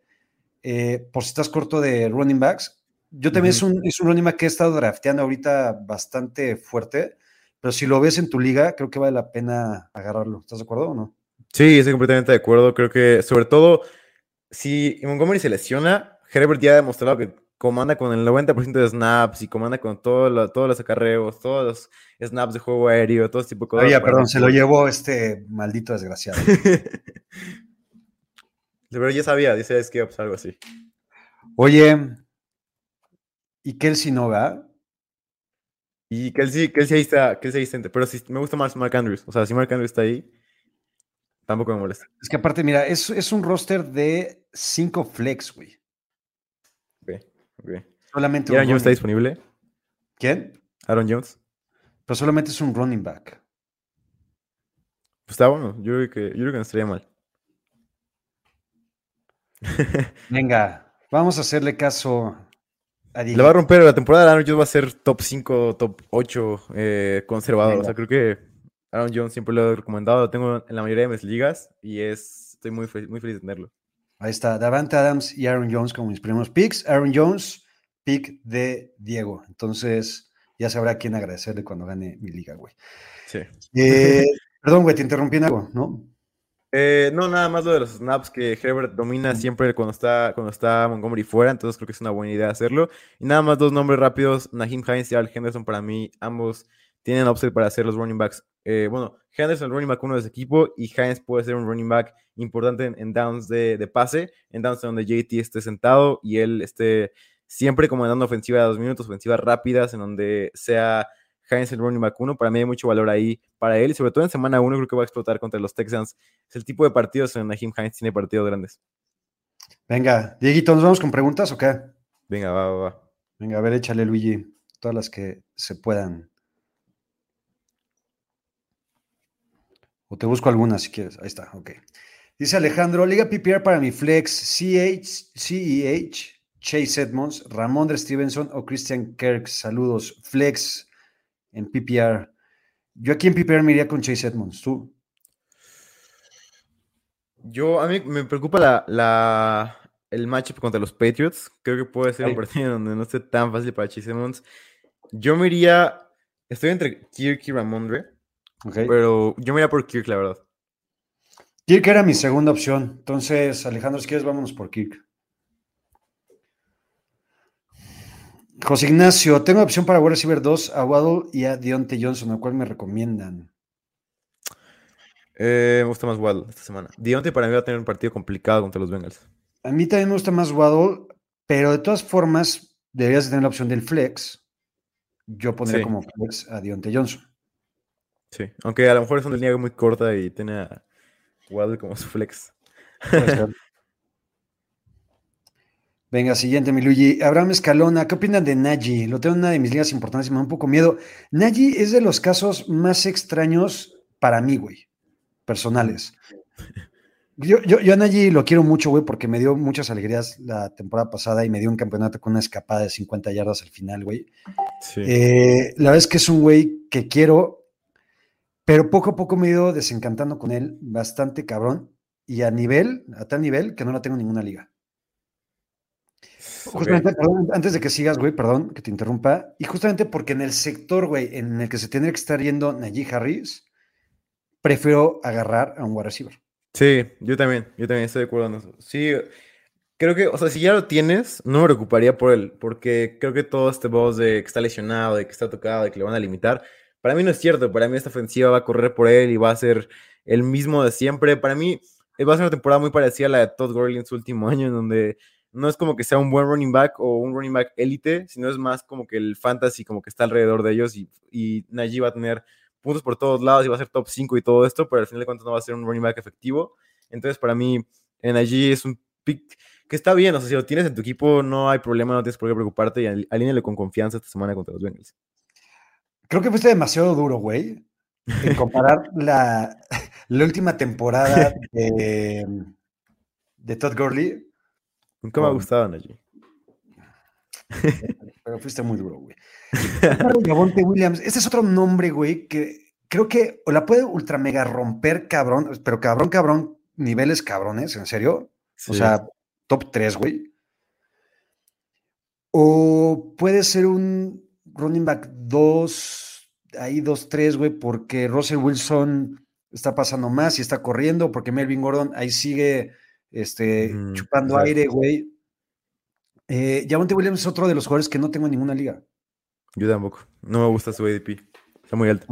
eh, por si estás corto de running backs. Yo también es, un, es un running back que he estado drafteando ahorita bastante fuerte, pero si lo ves en tu liga, creo que vale la pena agarrarlo. ¿Estás de acuerdo o no? Sí, estoy completamente de acuerdo. Creo que, sobre todo, si Montgomery se lesiona, Herbert ya ha demostrado que comanda con el 90% de snaps y comanda con todo lo- todos los acarreos, todos los snaps de juego aéreo, todo ese tipo de cosas. Oye, perdón, se lo llevó este maldito desgraciado. Pero ya sabía, dice es que pues, algo así. Oye, ¿y Kelsey no va? Y Kelsey, Kelsey ahí está, Kelsey ahí está, pero sí, me gusta más Mark Andrews. O sea, si Mark Andrews está ahí, tampoco me molesta. Es que aparte, mira, es, es un roster de cinco flex, güey. Solamente ¿Y Aaron Jones está disponible? ¿Quién? Aaron Jones. Pero solamente es un running back. Pues está bueno. Yo creo que, yo creo que no estaría mal. Venga, vamos a hacerle caso a Le va a romper la temporada de Aaron Jones va a ser top 5, top 8 eh, conservador. O sea, creo que Aaron Jones siempre lo he recomendado. Lo tengo en la mayoría de mis ligas y es, estoy muy, muy feliz de tenerlo. Ahí está, Davante Adams y Aaron Jones como mis primeros picks. Aaron Jones, pick de Diego. Entonces, ya sabrá quién agradecerle cuando gane mi liga, güey. Sí. Eh, perdón, güey, te interrumpí en algo, ¿no? Eh, no, nada más lo de los snaps que Herbert domina siempre cuando está, cuando está Montgomery fuera, entonces creo que es una buena idea hacerlo. Y nada más dos nombres rápidos, Naheem Hines y Al Henderson para mí, ambos tienen upside para ser los running backs. Eh, bueno, Henderson el running back uno de ese equipo y Hines puede ser un running back importante en, en downs de, de pase, en downs donde JT esté sentado y él esté siempre como dando ofensiva de dos minutos, ofensivas rápidas, en donde sea Hines el running back uno. Para mí hay mucho valor ahí para él, y sobre todo en semana uno creo que va a explotar contra los Texans. Es el tipo de partidos en Jim Hines tiene partidos grandes. Venga, Dieguito, ¿nos vamos con preguntas o qué? Venga, va, va, va. Venga, a ver, échale, Luigi, todas las que se puedan. O te busco algunas si quieres. Ahí está, ok. Dice Alejandro, Liga PPR para mi flex, CH, CEH, Chase Edmonds, Ramondre Stevenson o Christian Kirk. Saludos. Flex en PPR. Yo aquí en PPR me iría con Chase Edmonds. ¿Tú? Yo, a mí me preocupa la, la, el matchup contra los Patriots. Creo que puede ser Ay. un partido donde no esté tan fácil para Chase Edmonds. Yo me iría, estoy entre Kirk y Ramondre, Ok. pero yo me iría por Kirk, la verdad. Kirk era mi segunda opción. Entonces, Alejandro, si quieres, vámonos por Kirk. José Ignacio, tengo opción para wide receiver 2 a Waddle y a Deontay Johnson, ¿a cuál me recomiendan? Eh, me gusta más Waddle esta semana. Dionte para mí va a tener un partido complicado contra los Bengals. A mí también me gusta más Waddle, pero de todas formas, deberías de tener la opción del flex. Yo pondría Sí. como flex a Deontay Johnson. Sí, aunque a lo mejor es una línea muy corta y tiene a Waddle como su flex. Venga, siguiente, mi Luigi. Abraham Escalona, ¿qué opinan de Nagy? Lo tengo en una de mis ligas importantes y me da un poco miedo. Nagy es de los casos más extraños para mí, güey, personales. Yo, yo, yo a Nagy lo quiero mucho, güey, porque me dio muchas alegrías la temporada pasada y me dio un campeonato con una escapada de 50 yardas al final, güey. Sí. Eh, la verdad es que es un güey que quiero, pero poco a poco me he ido desencantando con él, bastante cabrón, y a nivel, a tal nivel que no la tengo en ninguna liga. Justamente, perdón, antes de que sigas, güey, perdón que te interrumpa, y justamente porque en el sector, güey, en el que se tendría que estar yendo Najee Harris, prefiero agarrar a un wide receiver. Sí, yo también, yo también estoy de acuerdo en eso. Sí, creo que, o sea, si ya lo tienes, no me preocuparía por él, porque creo que todo este voz de que está lesionado, de que está tocado, de que le van a limitar, para mí no es cierto, para mí esta ofensiva va a correr por él y va a ser el mismo de siempre. Para mí eh, va a ser una temporada muy parecida a la de Todd Gurley en su último año, en donde no es como que sea un buen running back o un running back élite, sino es más como que el fantasy como que está alrededor de ellos y, y Najee va a tener puntos por todos lados y va a ser top 5 y todo esto, pero al final de cuentas no va a ser un running back efectivo. Entonces, para mí, en allí es un pick que está bien. O sea, si lo tienes en tu equipo, no hay problema, no tienes por qué preocuparte y al- alíneale con confianza esta semana contra los Bengals. Creo que fuiste demasiado duro, güey, en comparar la, la última temporada de, de Todd Gurley Nunca me ha gustado, Najee. Pero fuiste muy duro, güey. Javonte Williams, este es otro nombre, güey, que creo que o la puede ultra mega romper, cabrón, pero cabrón, cabrón, niveles cabrones, ¿en serio? O sea, top 3, güey. O puede ser un running back 2, ahí 2-3, güey, porque Russell Wilson está pasando más y está corriendo, porque Melvin Gordon ahí sigue este, chupando exacto. aire, güey. Eh, Javonte Williams es otro de los jugadores que no tengo en ninguna liga. Yo tampoco. No me gusta su ADP. Está muy alto.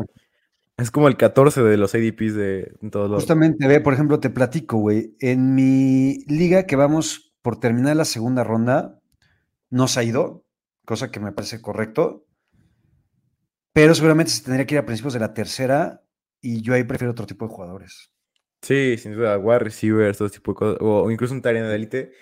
Es como el 14 de los ADPs de todos lados. Justamente, ve, por ejemplo, te platico, güey. En mi liga que vamos por terminar la segunda ronda, no se ha ido, cosa que me parece correcto. Pero seguramente se tendría que ir a principios de la tercera y yo ahí prefiero otro tipo de jugadores. Sí, sin duda, wide receivers, todo tipo de cosas, o incluso un Tyrant de élite,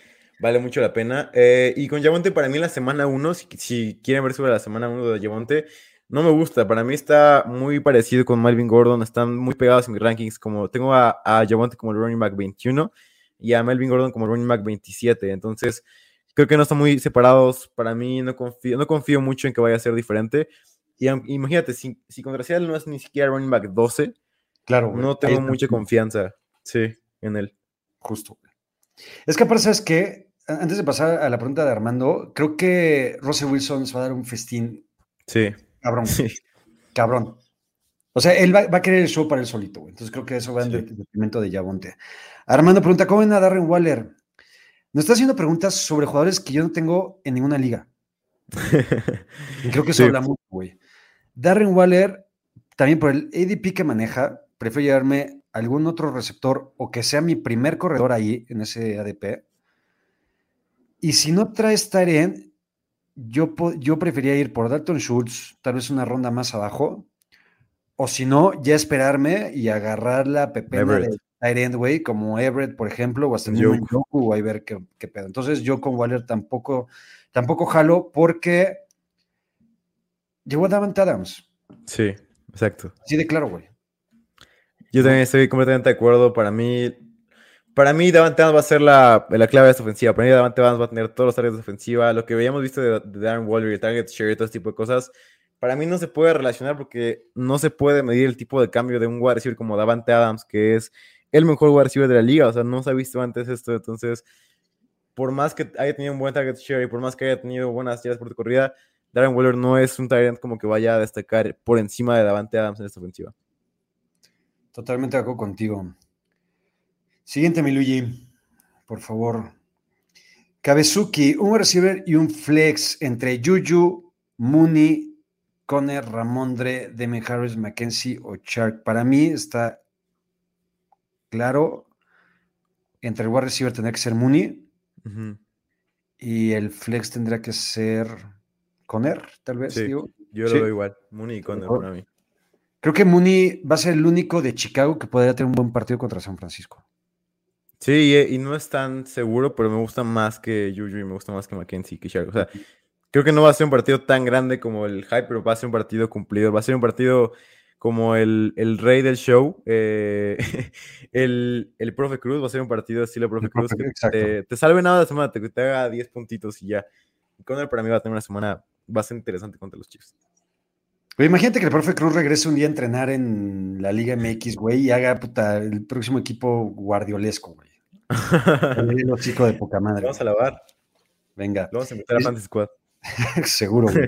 vale mucho la pena. Eh, y con Javonte, para mí, la semana 1, si, si quieren ver sobre la semana 1 de Javonte, no me gusta. Para mí está muy parecido con Melvin Gordon, están muy pegados en mis rankings. Como tengo a, a como el running back 21 y a Melvin Gordon como running back 27. Entonces, creo que no están muy separados. Para mí, no confío, no confío mucho en que vaya a ser diferente. Y imagínate, si, si contra Seattle no es ni siquiera running back 12, Claro, güey. no tengo mucha confianza, sí, en él. Justo. Es que aparte, ¿sabes qué? A- Antes de pasar a la pregunta de Armando, creo que Russell Wilson se va a dar un festín Sí, cabrón. sí, Cabrón. O sea, él va, va a querer el show para él solito, güey. Entonces creo que eso va en Sí. det- detrimento de Yavonte. Armando pregunta, ¿cómo ven a Darren Waller? Nos está haciendo preguntas sobre jugadores que yo no tengo en ninguna liga. Y creo que eso Sí. habla mucho, güey. Darren Waller, también por el ADP que maneja, prefiero llevarme algún otro receptor o que sea mi primer corredor ahí en ese ADP. Y si no traes Tyrant, yo, yo prefería ir por Dalton Schultz, tal vez una ronda más abajo, o si no, ya esperarme y agarrar la pepena de tight end, güey, como Everett, por ejemplo, o hasta el mismo Njoku, o ahí ver qué, qué pedo. Entonces, yo con Waller tampoco, tampoco jalo porque llegó Davante Adams. Sí, exacto. Así de claro, güey. Yo también estoy completamente de acuerdo. Para mí, para mí Davante Adams va a ser la, la clave de esta ofensiva. Para mí Davante Adams va a tener todos los targets de ofensiva. Lo que habíamos visto de, de Darren Waller, target share y todo ese tipo de cosas, para mí no se puede relacionar porque no se puede medir el tipo de cambio de un wide receiver como Davante Adams, que es el mejor wide receiver de la liga. O sea, no se ha visto antes esto. Entonces, por más que haya tenido un buen target share y por más que haya tenido buenas tiras por corrida, Darren Waller no es un target como que vaya a destacar por encima de Davante Adams en esta ofensiva. Totalmente de acuerdo contigo. Siguiente, mi Luigi, por favor. Kabezuki, un receiver y un flex entre Juju, Mooney, Conner, Ramondre, Demi Harris, Mackenzie o Shark. Para mí está claro. Entre el wide receiver tendría que ser Mooney Y el flex tendría que ser Conner, tal vez. Sí. digo. Yo Sí. lo veo igual. Mooney y Conner para mí. Creo que Mooney va a ser el único de Chicago que podría tener un buen partido contra San Francisco. Sí, y, y no es tan seguro, pero me gusta más que Juju y me gusta más que Mackenzie que Shark. O sea, creo que no va a ser un partido tan grande como el hype, pero va a ser un partido cumplido. Va a ser un partido como el, el rey del show. eh, el, el Profe Cruz va a ser un partido estilo Profe El Cruz Profe, que exacto. te, te salve nada de la semana, te, te haga 10 puntitos y ya. Conner para mí va a tener una semana bastante interesante contra los Chiefs. Imagínate que el profe Cruz regrese un día a entrenar en la Liga MX, güey, y haga puta, el próximo equipo guardiolesco, güey. El chico de poca madre. Vamos a lavar. Venga, Lo vamos a invitar a Fantasy Squad. seguro, güey.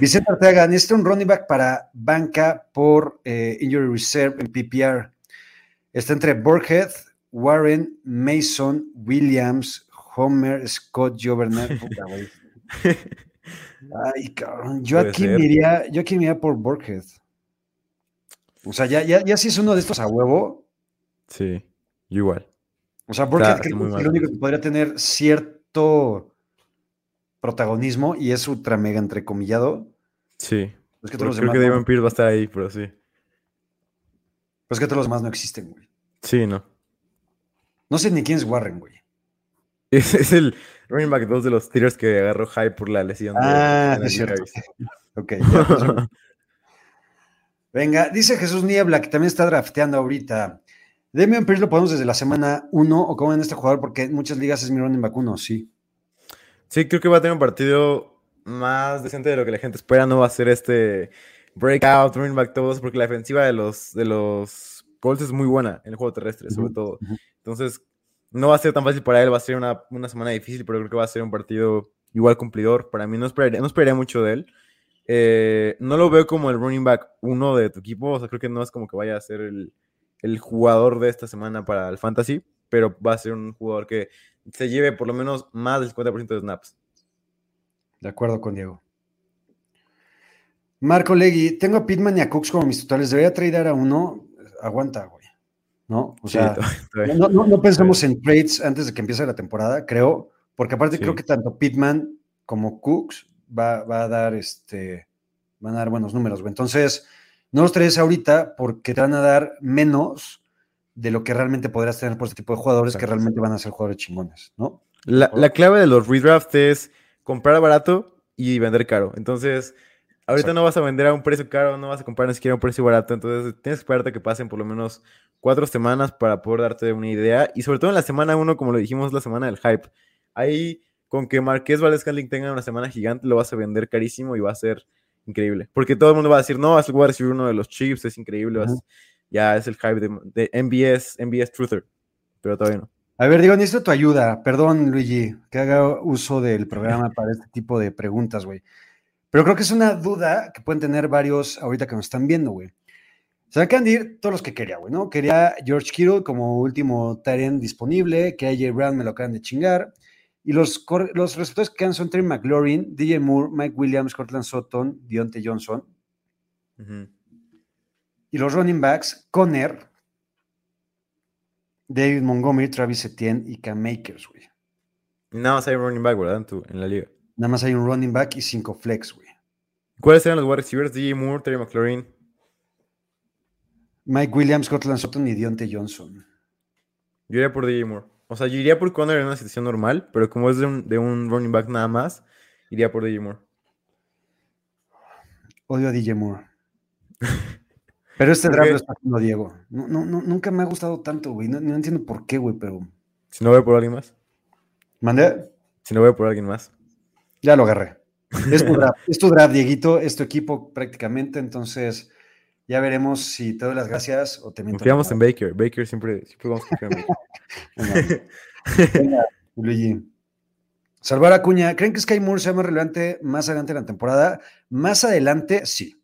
Vicente Ortega, necesita un running back para banca por eh, Injury Reserve en PPR. Está entre Burkhead, Warren, Mason, Williams, Homer, Scott, güey. Ay, cabrón. Yo aquí, me iría, yo aquí me iría por Burkhead. O sea, ya, ya, ya si es uno de estos a huevo. Sí, igual. O sea, Burkhead creo que es el único que podría tener cierto protagonismo y es ultra mega entrecomillado. Sí. Es que Pero todos los creo demás que no. Damon Pierce va a estar ahí, pero sí. Pues que todos los demás no existen, güey. Sí, no. No sé ni quién es Warren, güey. Es, es el running back 2 de los Steelers que agarró hype por la lesión de Ah, de es Najee cierto. Ok, ya, pues, Venga, dice Jesús Niebla, que también está drafteando ahorita. Damian Pierce lo podemos desde la semana 1 o como en este jugador, porque en muchas ligas es mi running back 1, sí. Sí, creo que va a tener un partido más decente de lo que la gente espera. No va a ser este breakout, running back todos, porque la defensiva de los, de los Colts es muy buena en el juego terrestre, sobre todo. Entonces, no va a ser tan fácil para él, va a ser una, una semana difícil, pero creo que va a ser un partido igual cumplidor. Para mí no esperaría, no esperaría mucho de él. Eh, no lo veo como el running back uno de tu equipo, o sea, creo que no es como que vaya a ser el, el jugador de esta semana para el fantasy, pero va a ser un jugador que se lleve por lo menos más del 50% de snaps. De acuerdo con Diego. Marco Legui, tengo a Pitman y a Cooks como mis totales. ¿Debería tradear a uno? Aguanta, güey. ¿No? O Sí, sea, no, no, no pensemos en trades antes de que empiece la temporada, creo, porque aparte Sí. creo que tanto Pitman como Cooks va, va a dar este, van a dar buenos números, güey. Entonces, no los trades ahorita porque te van a dar menos de lo que realmente podrás tener por este tipo de jugadores que realmente van a ser jugadores chingones, ¿no? La, la clave de los redrafts es comprar barato y vender caro. Entonces, ahorita Exacto. no vas a vender a un precio caro, no vas a comprar ni siquiera a un precio barato. Entonces, tienes que esperarte a que pasen por lo menos cuatro semanas para poder darte una idea. Y sobre todo en la semana uno, como lo dijimos, la semana del hype. Ahí, con que Marqués Valdez Scantling tenga una semana gigante, lo vas a vender carísimo y va a ser increíble. Porque todo el mundo va a decir, no, es el wide receiver uno de los Chiefs, es increíble. vas-. Ya es el hype de, de MBS, MBS Truther. Pero todavía no. A ver, digo, necesito tu ayuda. Perdón, Luigi, que haga uso del programa para este tipo de preguntas, güey. Pero creo que es una duda que pueden tener varios ahorita que nos están viendo, güey. Se acaban de ir todos los que quería, güey, ¿no? Quería George Kittle como último Tyrant disponible, que AJ Brown me lo acaban de chingar. Y los, los receptores que quedan son Terry McLaurin, DJ Moore, Mike Williams, Cortland Sutton, Deontay Johnson. Ujú. Y los running backs, Conner, David Montgomery, Travis Etienne y Cam Makers, güey. Nada más hay running back, ¿verdad? En, tu- en la liga. Nada más hay un running back y cinco flex, güey. ¿Cuáles eran los wide receivers? DJ Moore, Terry McLaurin. Mike Williams, Cortland Sutton y Dionte Johnson. Yo iría por DJ Moore. O sea, yo iría por Conner en una situación normal, pero como es de un, de un running back nada más, iría por DJ Moore. Odio a DJ Moore. Pero este ¿Por draft lo está haciendo Diego. No, no, no, nunca me ha gustado tanto, güey. No, no entiendo por qué, güey, pero. Si no voy por alguien más. ¿Mandé? Si no voy por alguien más. Ya lo agarré. Es tu draft, es tu draft, Dieguito, es tu equipo prácticamente, entonces ya veremos si te doy las gracias o te miento. Confiamos en Baker. Baker siempre, siempre vamos a confiar en Baker. Venga, venga, Luigi. Salvar Acuña, ¿creen que Sky Moore sea más relevante más adelante en la temporada? Más adelante, sí.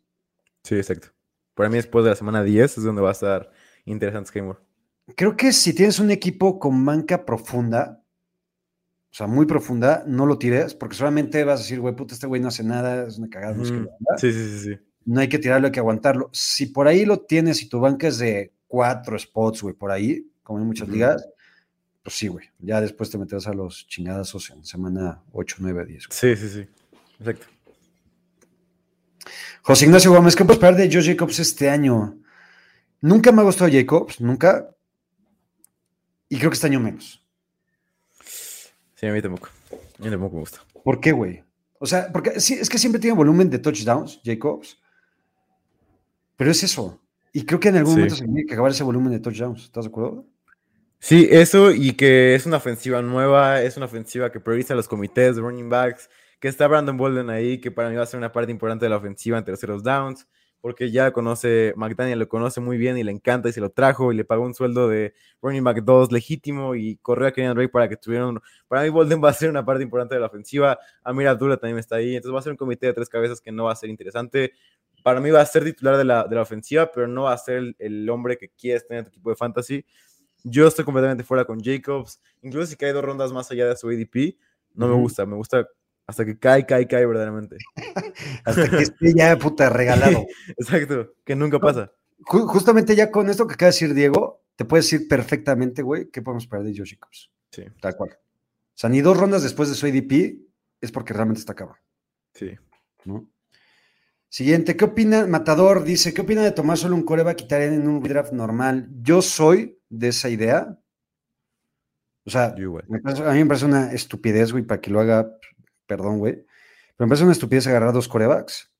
Sí, exacto. Para mí, después de la semana 10 es donde va a estar interesante Sky Moore. Creo que si tienes un equipo con banca profunda, o sea, muy profunda, no lo tires, porque solamente vas a decir, güey, puta, este güey no hace nada, es una cagada, no Ujú. onda. Sí, sí, sí, sí. no hay que tirarlo, hay que aguantarlo. Si por ahí lo tienes y tu banca es de cuatro spots, güey, por ahí, como en muchas Ujú. ligas, pues sí, güey. Ya después te meterás a los chingadazos en semana 8, 9, 10. güey. Sí, sí, sí. Exacto. José Ignacio Gómez, ¿qué puedes esperar de Joe Jacobs este año? Nunca me ha gustado Jacobs, nunca. Y creo que este año menos. Sí, a mí tampoco. A mí tampoco me gusta. ¿Por qué, güey? O sea, porque sí, es que siempre tiene volumen de touchdowns, Jacobs. Pero es eso. Y creo que en algún Sí. momento se tiene que acabar ese volumen de touchdowns. ¿Estás de acuerdo? Sí, eso y que es una ofensiva nueva, es una ofensiva que prioriza los comités de running backs, que está Brandon Bolden ahí, que para mí va a ser una parte importante de la ofensiva en terceros downs, porque ya conoce, McDaniel lo conoce muy bien y le encanta y se lo trajo y le pagó un sueldo de running back 2 legítimo y corrió a Kenyan Drake para que tuvieran, para mí Bolden va a ser una parte importante de la ofensiva, Amir Abdullah también está ahí, entonces va a ser un comité de tres cabezas que no va a ser interesante, para mí va a ser titular de la, de la ofensiva, pero no va a ser el, el hombre que quieres tener en tu equipo de fantasy, yo estoy completamente fuera con Jacobs. Incluso si cae dos rondas más allá de su ADP, no me gusta. Me gusta hasta que cae, cae, cae verdaderamente. Hasta que esté ya puta regalado. Exacto, que nunca pasa. Ju- justamente ya con esto que acaba de decir Diego, te puedes decir perfectamente, güey, qué podemos esperar de Joe Jacobs. Sí, Tal cual. O sea, ni dos rondas después de su ADP es porque realmente está cabrón, sí. ¿no? Siguiente, ¿qué opina? Matador dice, ¿qué opina de tomar solo un coreback y quitar en un draft normal? Yo soy de esa idea. O sea, me parece- a mí me parece una estupidez, güey, para que lo haga, perdón, güey. Pero me parece una estupidez agarrar dos corebacks.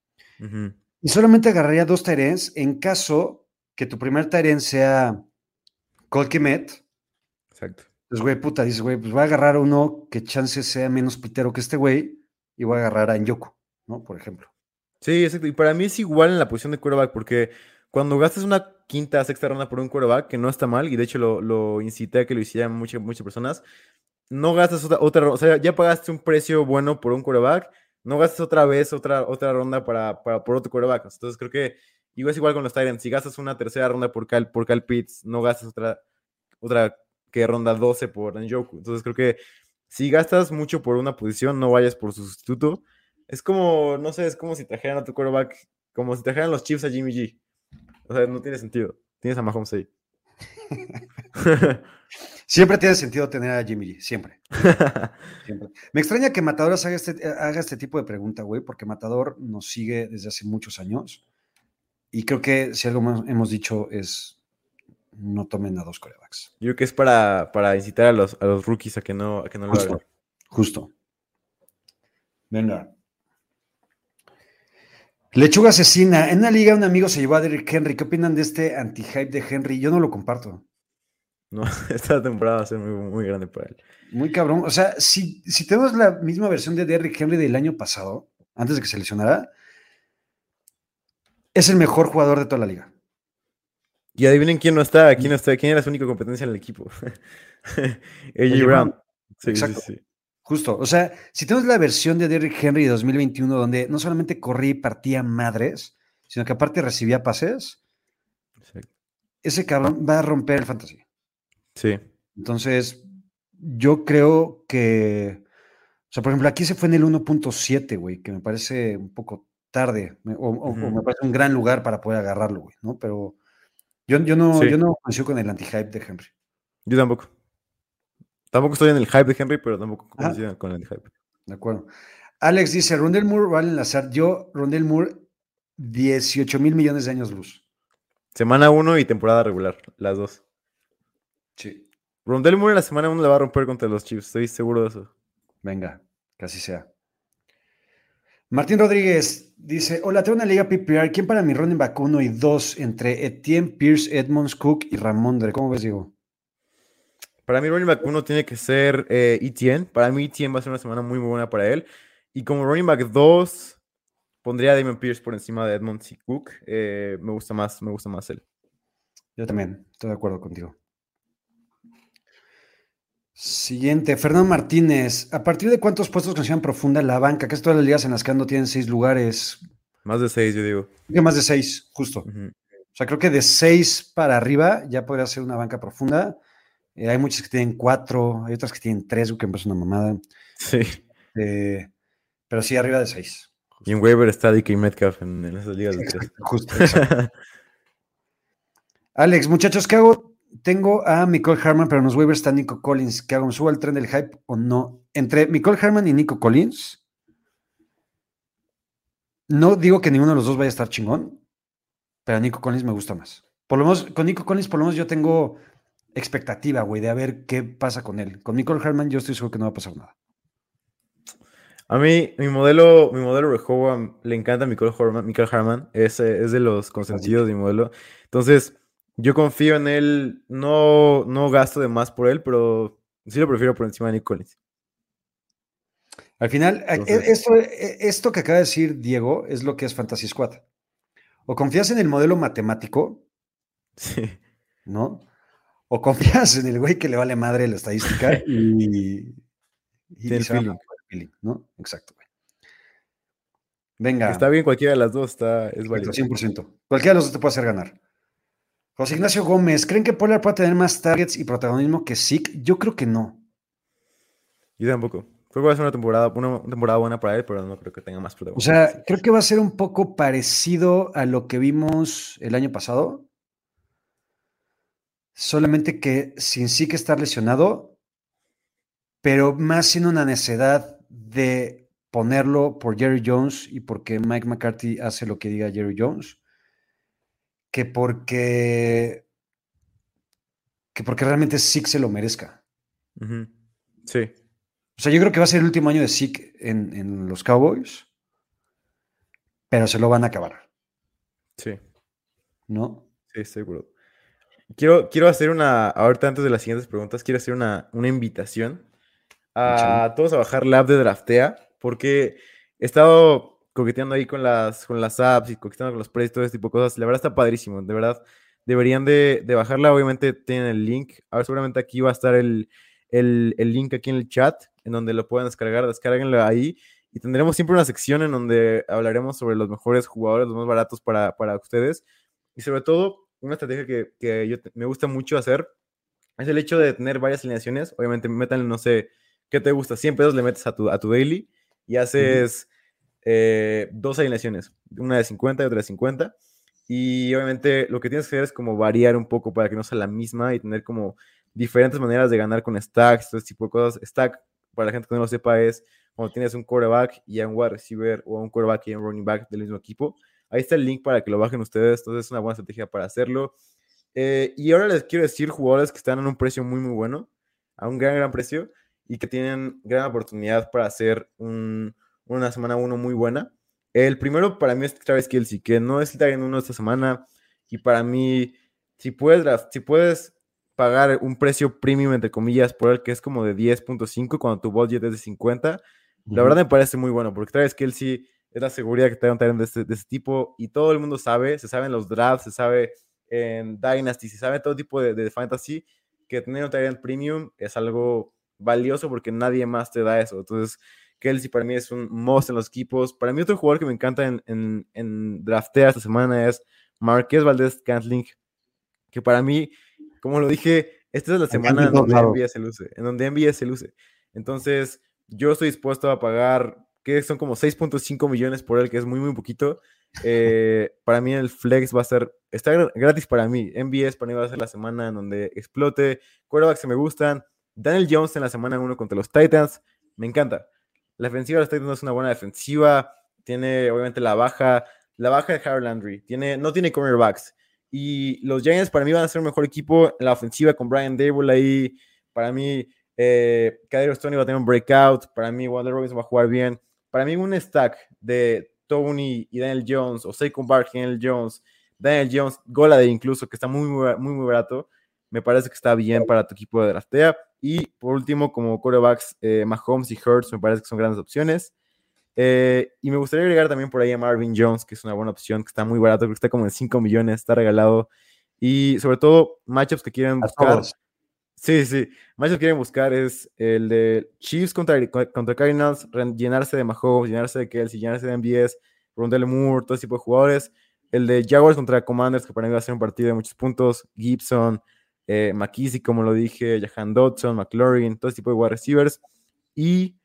Y solamente agarraría dos Tyrens en caso que tu primer Tyren sea Colquimet. Exacto. Pues, güey, puta, dices, güey, pues voy a agarrar uno que chance sea menos pitero que este güey y voy a agarrar a Nyoku, ¿no? Por ejemplo. Sí, exacto. Y para mí es igual en la posición de quarterback, porque cuando gastas una quinta, sexta ronda por un quarterback, que no está mal, y de hecho lo, lo incité a que lo hicieran muchas, muchas personas, no gastas otra, otra. O sea, ya pagaste un precio bueno por un quarterback, no gastas otra vez otra, otra ronda para, para, por otro quarterback. Entonces creo que igual es igual con los Tyrants. Si gastas una tercera ronda por Cal, por Cal Pitts, no gastas otra, otra que ronda 12 por Njoku. Entonces creo que si gastas mucho por una posición, no vayas por su sustituto. Es como, no sé, es como si trajeran a tu quarterback, como si trajeran los Chiefs a Jimmy G. O sea, no tiene sentido. Tienes a Mahomes ahí. Siempre tiene sentido tener a Jimmy G, siempre. siempre. Me extraña que Matadoras haga este, haga este tipo de pregunta, güey, porque Matador nos sigue desde hace muchos años. Y creo que si algo más hemos dicho es no tomen a dos corebacks. Yo creo que es para, para incitar a los, a los rookies a que no, a que no lo hagan. Justo. Justo. Venga. Lechuga asesina. En una liga un amigo se llevó a Derrick Henry. ¿Qué opinan de este anti-hype de Henry? Yo no lo comparto. No, esta temporada va a ser muy, muy grande para él. Muy cabrón. O sea, si, si tenemos la misma versión de Derrick Henry del año pasado, antes de que se lesionara, es el mejor jugador de toda la liga. Y adivinen quién no está, quién no está, quién era su única competencia en el equipo. AJ Brown. Sí, Exacto. sí, sí. Justo. O sea, si tenemos la versión de Derrick Henry de 2021, donde no solamente corría y partía madres, sino que aparte recibía pases, ese cabrón va a romper el fantasy. Sí. Entonces, yo creo que, o sea, por ejemplo, aquí se fue en el 1.7, güey, que me parece un poco tarde, o, me parece un gran lugar para poder agarrarlo, güey, ¿no? Pero yo, yo no, Sí. yo no con el anti-hype de Henry. Yo tampoco. Tampoco estoy en el hype de Henry, pero tampoco coincido con el hype. De acuerdo. Alex dice, Rondell Moore vale enlazar. Yo, Rondell Moore, 18 mil millones de años luz. Semana 1 y temporada regular, las dos. Sí. Rondell Moore en la semana 1 la va a romper contra los Chiefs, estoy seguro de eso. Venga, casi sea. Martín Rodríguez dice: Hola, tengo una liga PPR. ¿Quién para mi running back 1 y 2 entre Etienne, Pierce, Edmonds, Cook y Ramondre? ¿Cómo ves, Diego? Para mí, running back 1 tiene que ser eh, Etienne. Para mí, Etienne va a ser una semana muy, muy buena para él. Y como running back 2, pondría a Damon Pierce por encima de Edmonds y Cook. Eh, me gusta más, me gusta más él. Yo también, estoy de acuerdo contigo. Siguiente, Fernando Martínez. ¿A partir de cuántos puestos consideran profunda la banca? Que es todas las ligas en las que ando tienen seis lugares. Más de seis, yo digo. Que más de seis, justo. O sea, creo que de seis para arriba ya podría ser una banca profunda. Eh, hay muchas que tienen cuatro, hay otras que tienen tres, que me parece una mamada. Sí. Eh, pero sí, arriba de seis. Y en waiver está DK Metcalf en, en esas ligas de tres. Justo. Alex, muchachos, ¿qué hago? Tengo a Nicole Harman, pero en los waivers está Nico Collins. ¿Qué hago? ¿Me subo al tren del hype o no? Entre Nicole Harman y Nico Collins, no digo que ninguno de los dos vaya a estar chingón, pero a Nico Collins me gusta más. Por lo menos, con Nico Collins, por lo menos yo tengo expectativa, güey, de a ver qué pasa con él. Con Nicole Harman yo estoy seguro que no va a pasar nada. A mí, mi modelo, mi modelo Rehoboam le encanta a Michael Harman es, eh, es de los consentidos de mi modelo. Entonces, yo confío en él, no, no gasto de más por él, pero sí lo prefiero por encima de Nick Collins. Al final, Entonces- e- esto, e- esto que acaba de decir Diego es lo que es Fantasy Squad. O confías en el modelo matemático, Sí. ¿no? O confías en el güey que le vale madre la estadística y, y Tiene se va feeling. ¿no? Exacto. Venga, Está bien cualquiera de las dos, está, es válido. 100%. Cualquiera de los dos te puede hacer ganar. José Ignacio Gómez, ¿creen que Pollard puede tener más targets y protagonismo que Zeke? Yo creo que no. Yo tampoco. Creo que va a ser una temporada, una temporada buena para él, pero no creo que tenga más O protagonismo. sea, creo que va a ser un poco parecido a lo que vimos el año pasado. Solamente que sin que estar lesionado, pero más sin una necesidad de ponerlo por Jerry Jones y porque Mike McCarthy hace lo que diga Jerry Jones, que porque que porque realmente Zeke se lo merezca. Sí, O sea, yo creo que va a ser el último año de Zeke en, en los Cowboys, pero se lo van a acabar, sí, ¿no? sí, estoy de acuerdo. Quiero, quiero hacer una, ahorita antes de las siguientes preguntas, quiero hacer una, una invitación a todos a bajar la app de Draftea, porque he estado coqueteando ahí con las, con las apps y coqueteando con los precios y todo ese tipo de cosas. La verdad está padrísimo, de verdad. Deberían de, de bajarla, obviamente tienen el link. Ahora seguramente aquí va a estar el, el, el link aquí en el chat, en donde lo pueden descargar, descárguenlo ahí. Y tendremos siempre una sección en donde hablaremos sobre los mejores jugadores, los más baratos para, para ustedes. Y sobre todo, una estrategia que, que yo te- me gusta mucho hacer es el hecho de tener varias alineaciones. Obviamente, métanle, no sé, ¿qué te gusta? 100 pesos le metes a tu, a tu daily y haces eh, dos alineaciones, una de 50 y otra de 50. Y obviamente lo que tienes que hacer es como variar un poco para que no sea la misma y tener como diferentes maneras de ganar con stacks, todo ese tipo de cosas. Stack, para la gente que no lo sepa, es cuando tienes un quarterback y un wide receiver o un quarterback y un running back del mismo equipo. Ahí está el link para que lo bajen ustedes. Entonces es una buena estrategia para hacerlo. Eh, y ahora les quiero decir jugadores que están en un precio muy, muy bueno, a un gran, gran precio y que tienen gran oportunidad para hacer un- una semana uno muy buena. El primero para mí es Travis Kelsey, que no es el en uno esta semana. Y para mí, si puedes, si puedes pagar un precio premium, entre comillas, por él que es como de 10.5 cuando tu budget es de 50, la verdad me parece muy bueno, porque Travis Kelsey es la seguridad que te da un de este, de este tipo y todo el mundo sabe, se sabe en los drafts, se sabe en Dynasty, se sabe en todo tipo de, de fantasy, que tener un talent premium es algo valioso porque nadie más te da eso. Entonces, Kelsey para mí es un must en los equipos. Para mí otro jugador que me encanta en, en, en draftea esta semana es Marqués Valdés Cantling, que para mí, como lo dije, esta es la semana en donde. NBA se luce, en donde NBA se luce. Entonces, yo estoy dispuesto a pagar, que son como 6.5 millones por él, que es muy, muy poquito. Eh, para mí el flex va a ser, está gra- gratis para mí. MBS para mí va a ser la semana en donde explote. Quarterbacks que me gustan. Daniel Jones en la semana 1 contra los Titans. Me encanta. La defensiva de los Titans no es una buena defensiva. Tiene, obviamente, la baja, la baja de Harold Landry. Tiene, no tiene cornerbacks. Y los Giants para mí van a ser un mejor equipo en la ofensiva con Brian Dable ahí. Para mí, eh, Stoney va a tener un breakout. Para mí, Wander Robinson va a jugar bien. Para mí, un stack de Tony y Daniel Jones, o Saquon Barkley Daniel Jones, Daniel Jones, Golade incluso, que está muy, muy, muy, muy barato, me parece que está bien para tu equipo de draftea. Y por último, como corebacks, eh, Mahomes y Hurts me parece que son grandes opciones. Eh, y me gustaría agregar también por ahí a Marvin Jones, que es una buena opción, que está muy barato, creo que está como en 5 millones, está regalado. Y sobre todo, matchups que quieren buscar. Sí, sí. Matchups que quieren buscar es el de Chiefs contra, contra Cardinals, llenarse de Mahomes, llenarse de Kelsey, llenarse de MBS, Rondell Moore, todo ese tipo de jugadores. El de Jaguars contra Commanders, que para mí va a ser un partido de muchos puntos. Gibson, eh, McKissick, como lo dije, Jahan Dodson, McLaurin, todo ese tipo de wide receivers. Y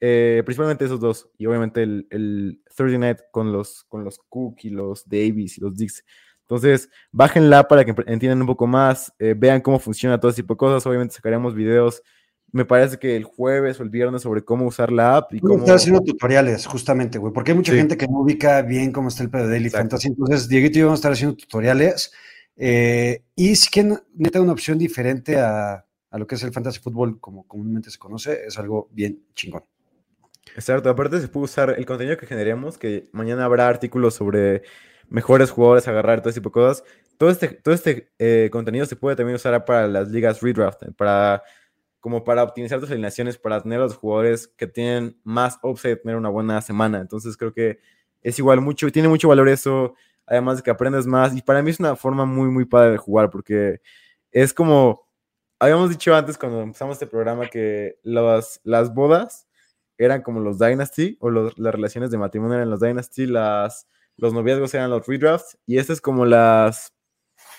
eh, principalmente esos dos. Y obviamente el, el, Thursday Night con los, con los Cook y los Davis y los Dix. Entonces, bájenla para que entiendan un poco más, eh, vean cómo funciona todo ese tipo de cosas. Obviamente sacaremos videos, me parece que el jueves o el viernes sobre cómo usar la app. Y cómo estar haciendo tutoriales, justamente, güey, porque hay mucha gente que no ubica bien cómo está el pedo de Daily Fantasy. Entonces, Dieguito y yo vamos a estar haciendo tutoriales. Eh, y si que neta una opción diferente a, a lo que es el fantasy fútbol, como comúnmente se conoce, es algo bien chingón. Exacto, aparte se puede usar el contenido que generemos, que mañana habrá artículos sobre mejores jugadores, agarrar todo ese tipo de cosas. Todo este, todo este eh, contenido se puede también usar para las ligas redraft, para como para optimizar tus alineaciones, para tener a los jugadores que tienen más upside, tener una buena semana. Entonces creo que es igual mucho, tiene mucho valor eso, además de que aprendes más. Y para mí es una forma muy, muy padre de jugar, porque es como, habíamos dicho antes cuando empezamos este programa que las, las bodas eran como los Dynasty, o las relaciones de matrimonio eran los Dynasty, las, los noviazgos eran los redrafts, y estas es como las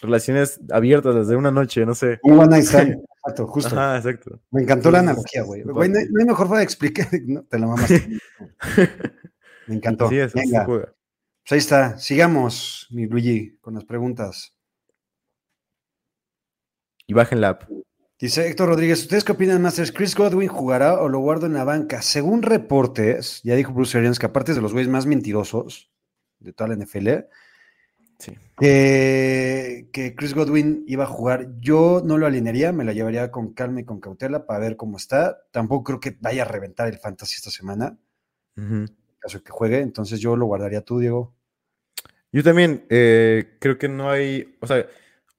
relaciones abiertas desde una noche, no sé. Un one night stand, exacto, justo. Ajá, exacto. Me encantó la analogía, güey. Güey, no, hay mejor forma de explicar, no, te la mamaste. Me encantó. Sí, eso Venga. se juega. Pues ahí está, sigamos, mi Luigi, con las preguntas. Y bajen la app. Dice Héctor Rodríguez, ¿ustedes qué opinan, Masters? ¿Chris Godwin jugará o lo guardo en la banca? Según reportes, ya dijo Bruce Arians que aparte es de los güeyes más mentirosos de toda la NFL, Sí. que, que Chris Godwin iba a jugar. Yo no lo alinearía, me la llevaría con calma y con cautela para ver cómo está. Tampoco creo que vaya a reventar el fantasy esta semana, en caso de que juegue. Entonces yo lo guardaría tú, Diego. Yo también eh, creo que no hay, o sea,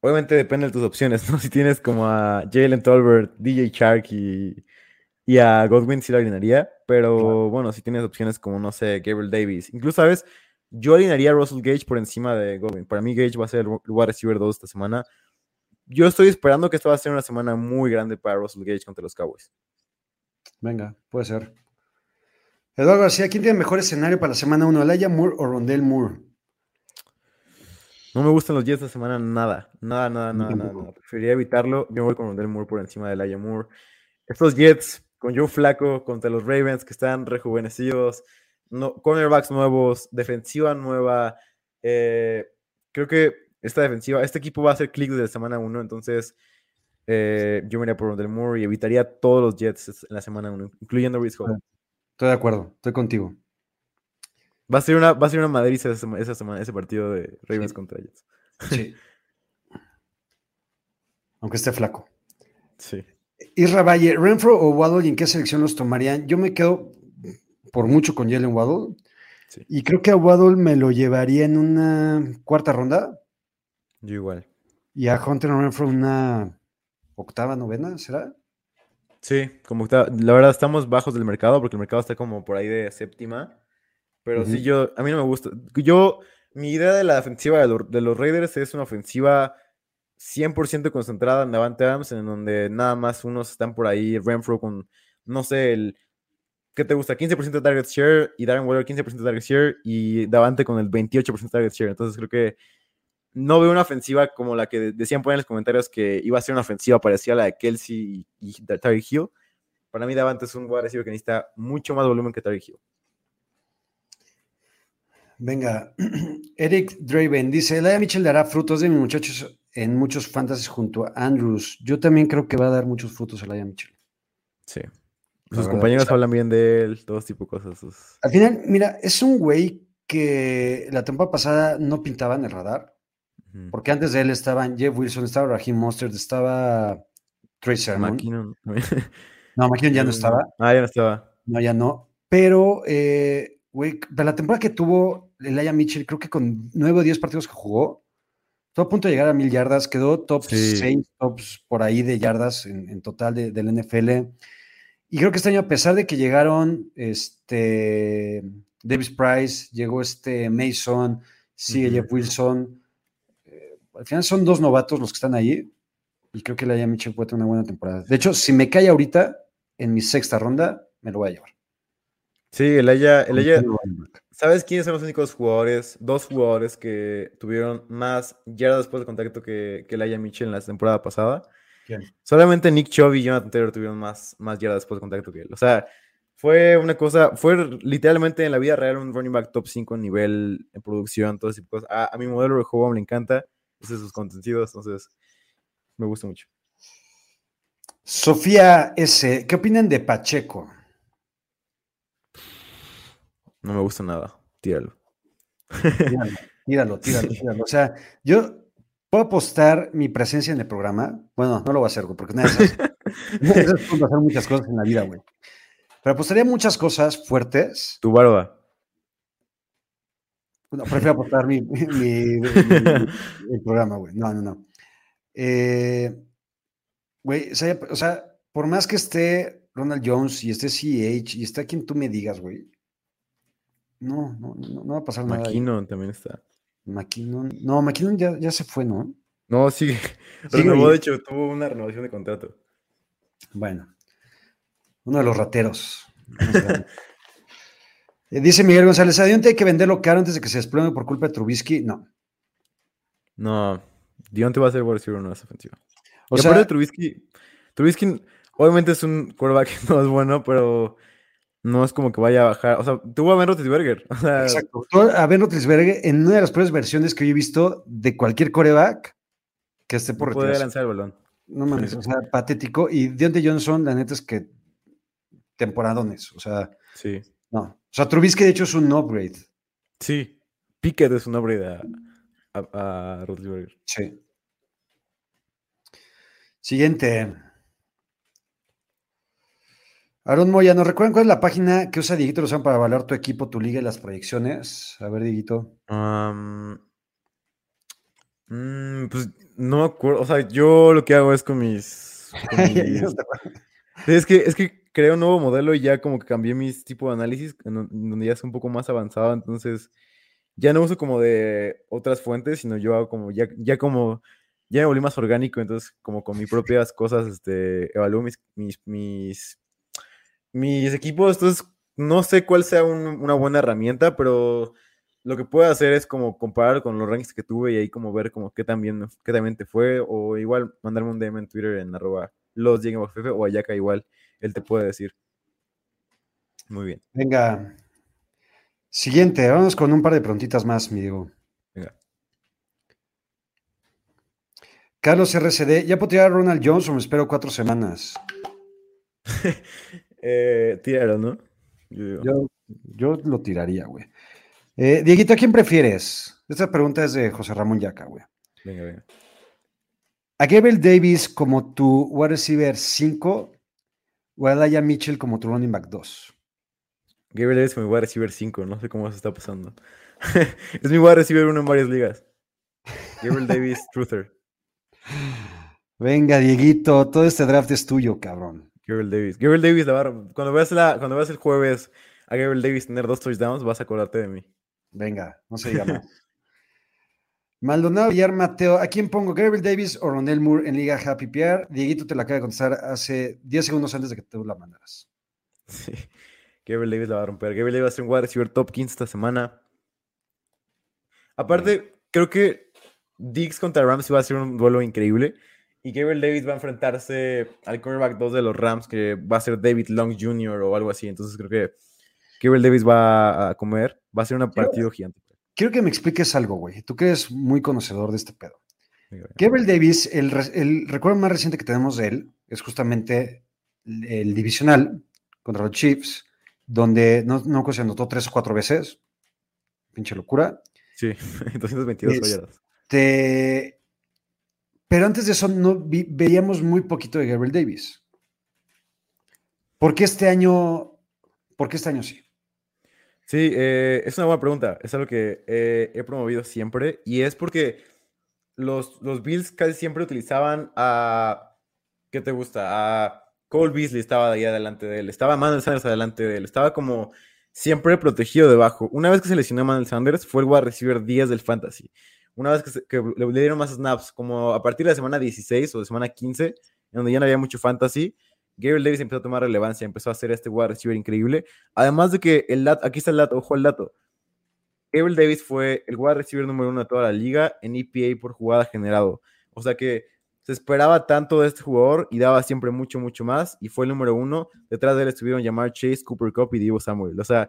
obviamente depende de tus opciones, ¿no? Si tienes como a Jalen Tolbert, DJ Shark y, y a Godwin, sí lo alinearía, pero bueno, si tienes opciones como, no sé, Gabriel Davis, incluso, ¿sabes? Yo alinearía a Russell Gage por encima de Godwin. Para mí Gage va a ser el wide receiver 2 esta semana. Yo estoy esperando que esta va a ser una semana muy grande para Russell Gage contra los Cowboys. Venga, puede ser. Eduardo García, ¿quién tiene mejor escenario para la semana 1? ¿Alaya Moore o Rondell Moore? No me gustan los Jets esta semana, nada, nada, nada, nada, nada, nada. Preferiría evitarlo. Yo voy con Rondell Moore por encima de Laia Moore. Estos Jets con Joe Flaco contra los Ravens que están rejuvenecidos, no, cornerbacks nuevos, defensiva nueva. eh, creo que esta defensiva, este equipo va a hacer clic desde semana 1, entonces eh, yo me iría por Rondell Moore y evitaría todos los Jets en la semana 1, incluyendo Reese Hall. Estoy de acuerdo, estoy contigo. Va a ser una, va a ser una madriza esa, esa semana, ese partido de Ravens Sí. contra Jets. Sí. Aunque esté flaco. Sí. Isra Valle, ¿Renfro o Waddle y en qué selección los tomarían? Yo me quedo por mucho con Jalen Waddle. Sí. Y creo que a Waddle me lo llevaría en una cuarta ronda Yo igual. y a Hunter Renfro una octava, novena, ¿será? Sí, como está, la verdad estamos bajos del mercado porque el mercado está como por ahí de séptima. Pero sí, yo, a mí no me gusta. Yo, mi idea de la ofensiva de, los- de los Raiders es una ofensiva 100% concentrada en Davante Adams, en donde nada más unos están por ahí, Renfro con, no sé, el, ¿qué te gusta? 15% de target share y Darren Waller 15% de target share y Davante con el 28% de target share. Entonces creo que no veo una ofensiva como la que de- decían por ahí en los comentarios que iba a ser una ofensiva parecida a la de Kelsey y, y Tyreek Hill. Para mí Davante es un wide receiver que necesita mucho más volumen que Tyreek Hill. Venga, Eric Draven dice, Elia Mitchell dará frutos de mis muchachos en muchos fantasies junto a Andrews. Yo también creo que va a dar muchos frutos Elia Mitchell. Sí. Sus compañeros hablan bien de él, todo tipo de cosas. sus- Al final, mira, es un güey que la temporada pasada no pintaba en el radar, porque antes de él estaban Jeff Wilson, estaba Raheem Mostert, estaba Trey Sermon. McKinnon. No, McKinnon ya no estaba. Ah, ya no estaba. No, ya no. Pero, eh, güey, de la temporada que tuvo Elijah Mitchell, creo que con nueve o diez partidos que jugó, estuvo a punto de llegar a mil yardas, quedó top Sí. 6, tops por ahí de yardas en, en total de- del NFL. Y creo que este año, a pesar de que llegaron este Davis Price, llegó este Mason, sigue. Jeff Wilson, eh, al final son dos novatos los que están ahí. Y creo que Elijah Mitchell puede tener una buena temporada. De hecho, si me cae ahorita, en mi sexta ronda, me lo voy a llevar. Sí, back. ¿Sabes quiénes son los únicos jugadores, dos jugadores que tuvieron más yardas después de contacto que, que Elaya Mitchell en la temporada pasada? ¿Quién? Solamente Nick Chubb y Jonathan Taylor tuvieron más, más yardas después de contacto que él. O sea, fue una cosa, fue literalmente en la vida real un running back top 5 en nivel en producción, todo ese tipo de cosas. A, a mi modelo de juego me encanta, ese es sus consentidos, entonces me gusta mucho. Sofía S., ¿qué opinan de Pacheco? No me gusta nada, tíralo. Tíralo, tíralo, tíralo, tíralo. O sea, yo puedo apostar mi presencia en el programa. Bueno, no lo voy a hacer, güey, porque nada de esas. esas pueden pasar muchas cosas en la vida, güey. Pero apostaría muchas cosas fuertes. Tu barba. No, prefiero apostar mi, mi- mi- mi- el programa, güey. No, no, no. Eh, Güey, o sea, o sea, por más que esté Ronald Jones y esté CH y esté quien tú me digas, güey. No, no, no, no va a pasar nada. ahí. McKinnon también está. McKinnon. No, McKinnon ya, ya se fue, ¿no? No, sigue. Sigue Renovó, de hecho, tuvo una renovación de contrato. Bueno, uno de los rateros. Eh, Dice Miguel González, ¿a Dionte hay que venderlo caro antes de que se desplome por culpa de Trubisky? No. No, Dionte va a ser wide receiver en esa ofensiva. O y sea, aparte Trubisky, Trubisky obviamente es un quarterback que no es bueno, pero no es como que vaya a bajar. O sea, tuvo a Ben Roethlisberger. O sea, exacto. A Ben Roethlisberger, en una de las peores versiones que yo he visto de cualquier coreback que esté por no puede lanzar el balón. No mames, o sea, patético. Y Deontay Johnson, la neta es que temporadones. O sea, Sí. no. O sea, Trubisky de hecho es un upgrade. Sí. Pickett es un upgrade a, a, a Roethlisberger. Sí. Siguiente. Aaron Moya, ¿nos recuerdan cuál es la página que usa Dieguito Lozano para evaluar tu equipo, tu liga y las proyecciones? A ver, Dieguito. Am, mm, pues no me acuerdo. O sea, yo lo que hago es con mis. con mis- Es que, es que creé un nuevo modelo y ya como que cambié mis tipos de análisis, en donde ya es un poco más avanzado, entonces ya no uso como de otras fuentes, sino yo hago como, ya, ya como, ya me volví más orgánico, entonces como con mis propias cosas, este, evalúo mis, mis, mis, mis equipos, entonces no sé cuál sea un- una buena herramienta, pero lo que puedo hacer es como comparar con los rankings que tuve y ahí como ver como qué también, qué también te fue, o igual mandarme un DM en Twitter en arroba los o Ayaka igual, él te puede decir. Muy bien, Venga. Siguiente, vamos con un par de preguntitas más, mi Diego. venga. Carlos RCD, ¿ya puedo tirar a Ronald me espero cuatro semanas? Eh, tíralo, ¿no? Yo. Yo, yo lo tiraría, güey. Eh, Dieguito, ¿a quién prefieres? Esta pregunta es de José Ramón Yaca, güey. Venga, venga. ¿A Gabriel Davis como tu wide receiver 5 o a Elijah Mitchell como tu running back 2? Gabriel Davis me voy a recibir 5, no sé cómo se está pasando. es mi wide receiver uno en varias ligas. Gabriel Davis, Truther. Venga, Dieguito, todo este draft es tuyo, cabrón. Gabriel Davis. Gabriel Davis, la barra. Cuando veas, la, cuando veas el jueves a Gabriel Davis tener dos touchdowns, vas a acordarte de mí. Venga, no se diga más. Maldonado Villar Mateo, ¿a quién pongo? ¿Gabriel Davis o Ronel Moore en Liga Happy PR? Dieguito te la acaba de contestar hace 10 segundos antes de que tú la mandaras. Sí. Gabriel Davis la va a romper. Gabriel Davis va a ser un wide receiver top 15 esta semana. Aparte, creo que Diggs contra Rams va a ser un duelo increíble. Y Gabriel Davis va a enfrentarse al cornerback 2 de los Rams, que va a ser David Long Jr. o algo así. Entonces creo que Gabriel Davis va a comer. Va a ser un partido gigante. Quiero que me expliques algo, güey. Tú que eres muy conocedor de este pedo. Gabriel Davis, el, re- el recuerdo más reciente que tenemos de él es justamente el, el divisional contra los Chiefs, donde no, no se anotó tres o cuatro veces. Pinche locura. Sí, 222 Es- yardas. Te- Pero antes de eso, no veíamos muy poquito de Gabriel Davis. ¿Por qué este año? ¿Por qué este año sí? Sí, eh, es una buena pregunta. Es algo que eh, he promovido siempre y es porque los, los Bills casi siempre utilizaban a... ¿Qué te gusta? A Cole Beasley estaba ahí adelante de él, estaba Manuel Sanders adelante de él, estaba como siempre protegido debajo. Una vez que se lesionó Manuel Sanders, fue el wide receiver 10 del fantasy. Una vez que, se- le dieron más snaps, como a partir de la semana 16 o de semana 15, en donde ya no había mucho fantasy, Gabriel Davis empezó a tomar relevancia, empezó a hacer este wide receiver increíble. Además de que el dato, aquí está el dato, ojo al dato. Gabriel Davis fue el wide receiver número uno de toda la liga en EPA por jugada generado. O sea que se esperaba tanto de este jugador y daba siempre mucho, mucho más. Y fue el número uno. Detrás de él estuvieron llamar Chase, Cooper Cup y Divo Samuel. O sea,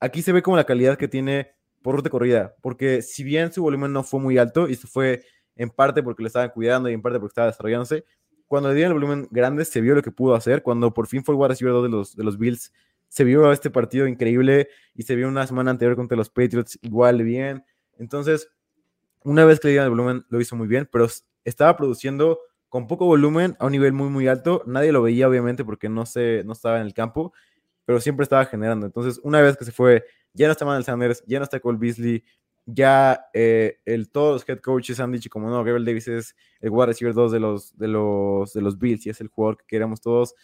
aquí se ve como la calidad que tiene por ruta corrida. Porque si bien su volumen no fue muy alto, y esto fue en parte porque lo estaban cuidando y en parte porque estaba desarrollándose, cuando le dieron el volumen grande se vio lo que pudo hacer. Cuando por fin fue el receiver 2 de los, de los Bills, se vio este partido increíble y se vio una semana anterior contra los Patriots igual bien. Entonces, una vez que le dieron el volumen, lo hizo muy bien, pero estaba produciendo con poco volumen a un nivel muy, muy alto. Nadie lo veía, obviamente, porque no, se, no estaba en el campo, pero siempre estaba generando. Entonces, una vez que se fue, ya no está Manuel Sanders, ya no está Cole Beasley, ya eh, el, todos los head coaches han dicho como no, Gabriel Davis es el wide receiver 2 de los, de, los, de los Bills y es el jugador que queremos todos.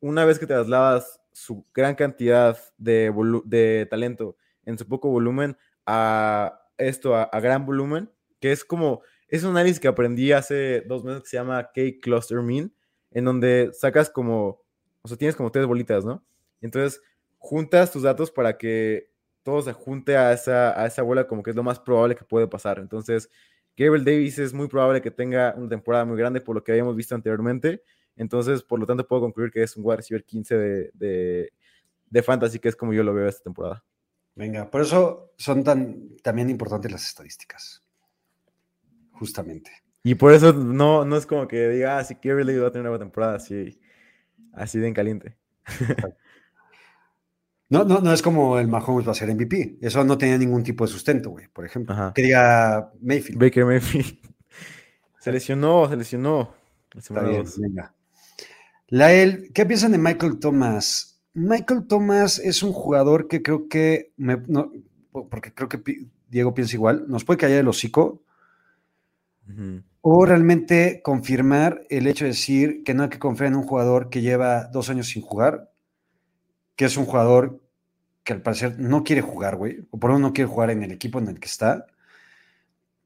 Una vez que te trasladas su gran cantidad de, de talento en su poco volumen a esto, a, a gran volumen, que es como, es un análisis que aprendí hace dos meses que se llama K-Cluster Mean, en donde sacas como, o sea, tienes como tres bolitas, ¿no? Entonces, juntas tus datos para que todo se junte a esa, a esa bola como que es lo más probable que puede pasar. Entonces, Gabriel Davis es muy probable que tenga una temporada muy grande por lo que habíamos visto anteriormente. Entonces, por lo tanto, puedo concluir que es un wide receiver 15 de, de, de fantasy, que es como yo lo veo esta temporada. Venga, por eso son tan también importantes las estadísticas. Justamente. Y por eso no, no es como que diga, ah, si Gabriel Davis va a tener una buena temporada así, así de en caliente. No, no, no es como el Mahomes va a ser MVP. Eso no tenía ningún tipo de sustento, güey, por ejemplo. Ajá. Que diga Mayfield. Baker Mayfield. Se lesionó, se lesionó. Está bien, venga. Lael, ¿qué piensan de Michael Thomas? Michael Thomas es un jugador que creo que, me- no, porque creo que Diego piensa igual, nos puede callar el hocico Ujú. o realmente confirmar el hecho de decir que no hay que confiar en un jugador que lleva dos años sin jugar, que es un jugador que al parecer no quiere jugar, güey, o por lo menos no quiere jugar en el equipo en el que está,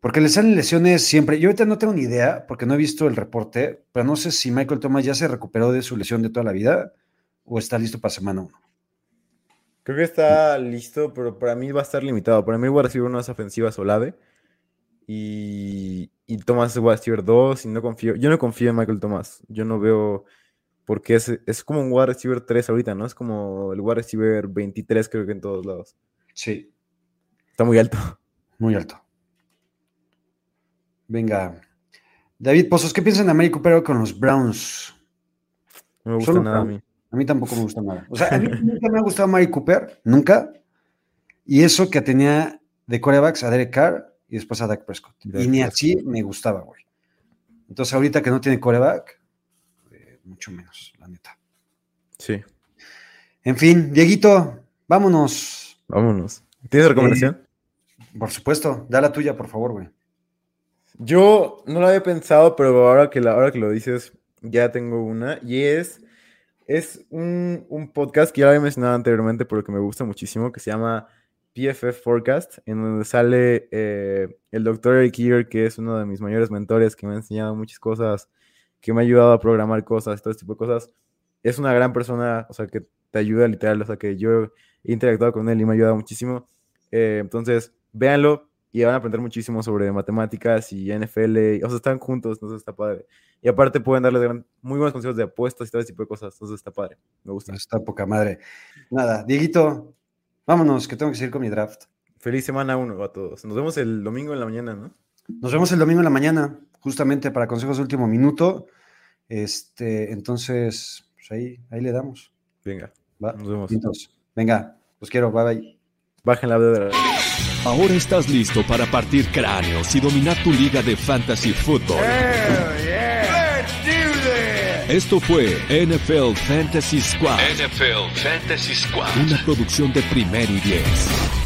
porque le salen lesiones siempre. Yo ahorita no tengo ni idea, porque no he visto el reporte, pero no sé si Michael Thomas ya se recuperó de su lesión de toda la vida o está listo para semana uno. Creo que está listo, pero para mí va a estar limitado. Para mí, el wide receiver no es ofensiva Solade. Y, y Thomas es wide receiver 2. Y no confío, yo no confío en Michael Thomas. Yo no veo. Porque es, es como un wide receiver 3 ahorita, ¿no? Es como el wide receiver 23, creo que en todos lados. Sí, Está muy alto. muy alto. Venga. David Pozos, ¿qué piensan de América Cooper con los Browns? No me gusta Solo nada a mí. A mí tampoco me gusta nada. O sea, a mí nunca me ha gustado Mari Cooper, nunca. Y eso que tenía de corebacks a Derek Carr y después a Dak Prescott. Y ni así me gustaba, güey. Entonces, ahorita que no tiene coreback, mucho menos, la neta. Sí. En fin, Dieguito, vámonos. Vámonos. ¿Tienes recomendación? Por supuesto, da la tuya, por favor, güey. Yo no lo había pensado, pero ahora que, la, ahora que lo dices, ya tengo una. Y es, es un, un podcast que ya lo había mencionado anteriormente, pero que me gusta muchísimo, que se llama PFF Forecast, en donde sale eh, el doctor Eric Eager, que es uno de mis mayores mentores, que me ha enseñado muchas cosas, que me ha ayudado a programar cosas, todo este tipo de cosas. Es una gran persona, o sea, que te ayuda literal, o sea, que yo he interactuado con él y me ha ayudado muchísimo. Eh, entonces, véanlo y van a aprender muchísimo sobre matemáticas y NFL. y- o sea, están juntos, entonces está padre. Y aparte pueden darles gran- muy buenos consejos de apuestas y todo ese tipo de cosas. Entonces está padre. Me gusta. Está poca madre. Nada, Dieguito, vámonos, que tengo que seguir con mi draft. Feliz semana uno a todos. Nos vemos el domingo en la mañana, ¿no? Nos vemos el domingo en la mañana, justamente para consejos de último minuto. Este, entonces, pues ahí, ahí le damos. Venga, ¿va? nos vemos. Entonces, venga, los quiero, bye bye. Bajen la de Ahora estás listo para partir cráneos y dominar tu liga de fantasy football. Esto fue NFL Fantasy Squad, NFL Fantasy Squad. una producción de primero y diez.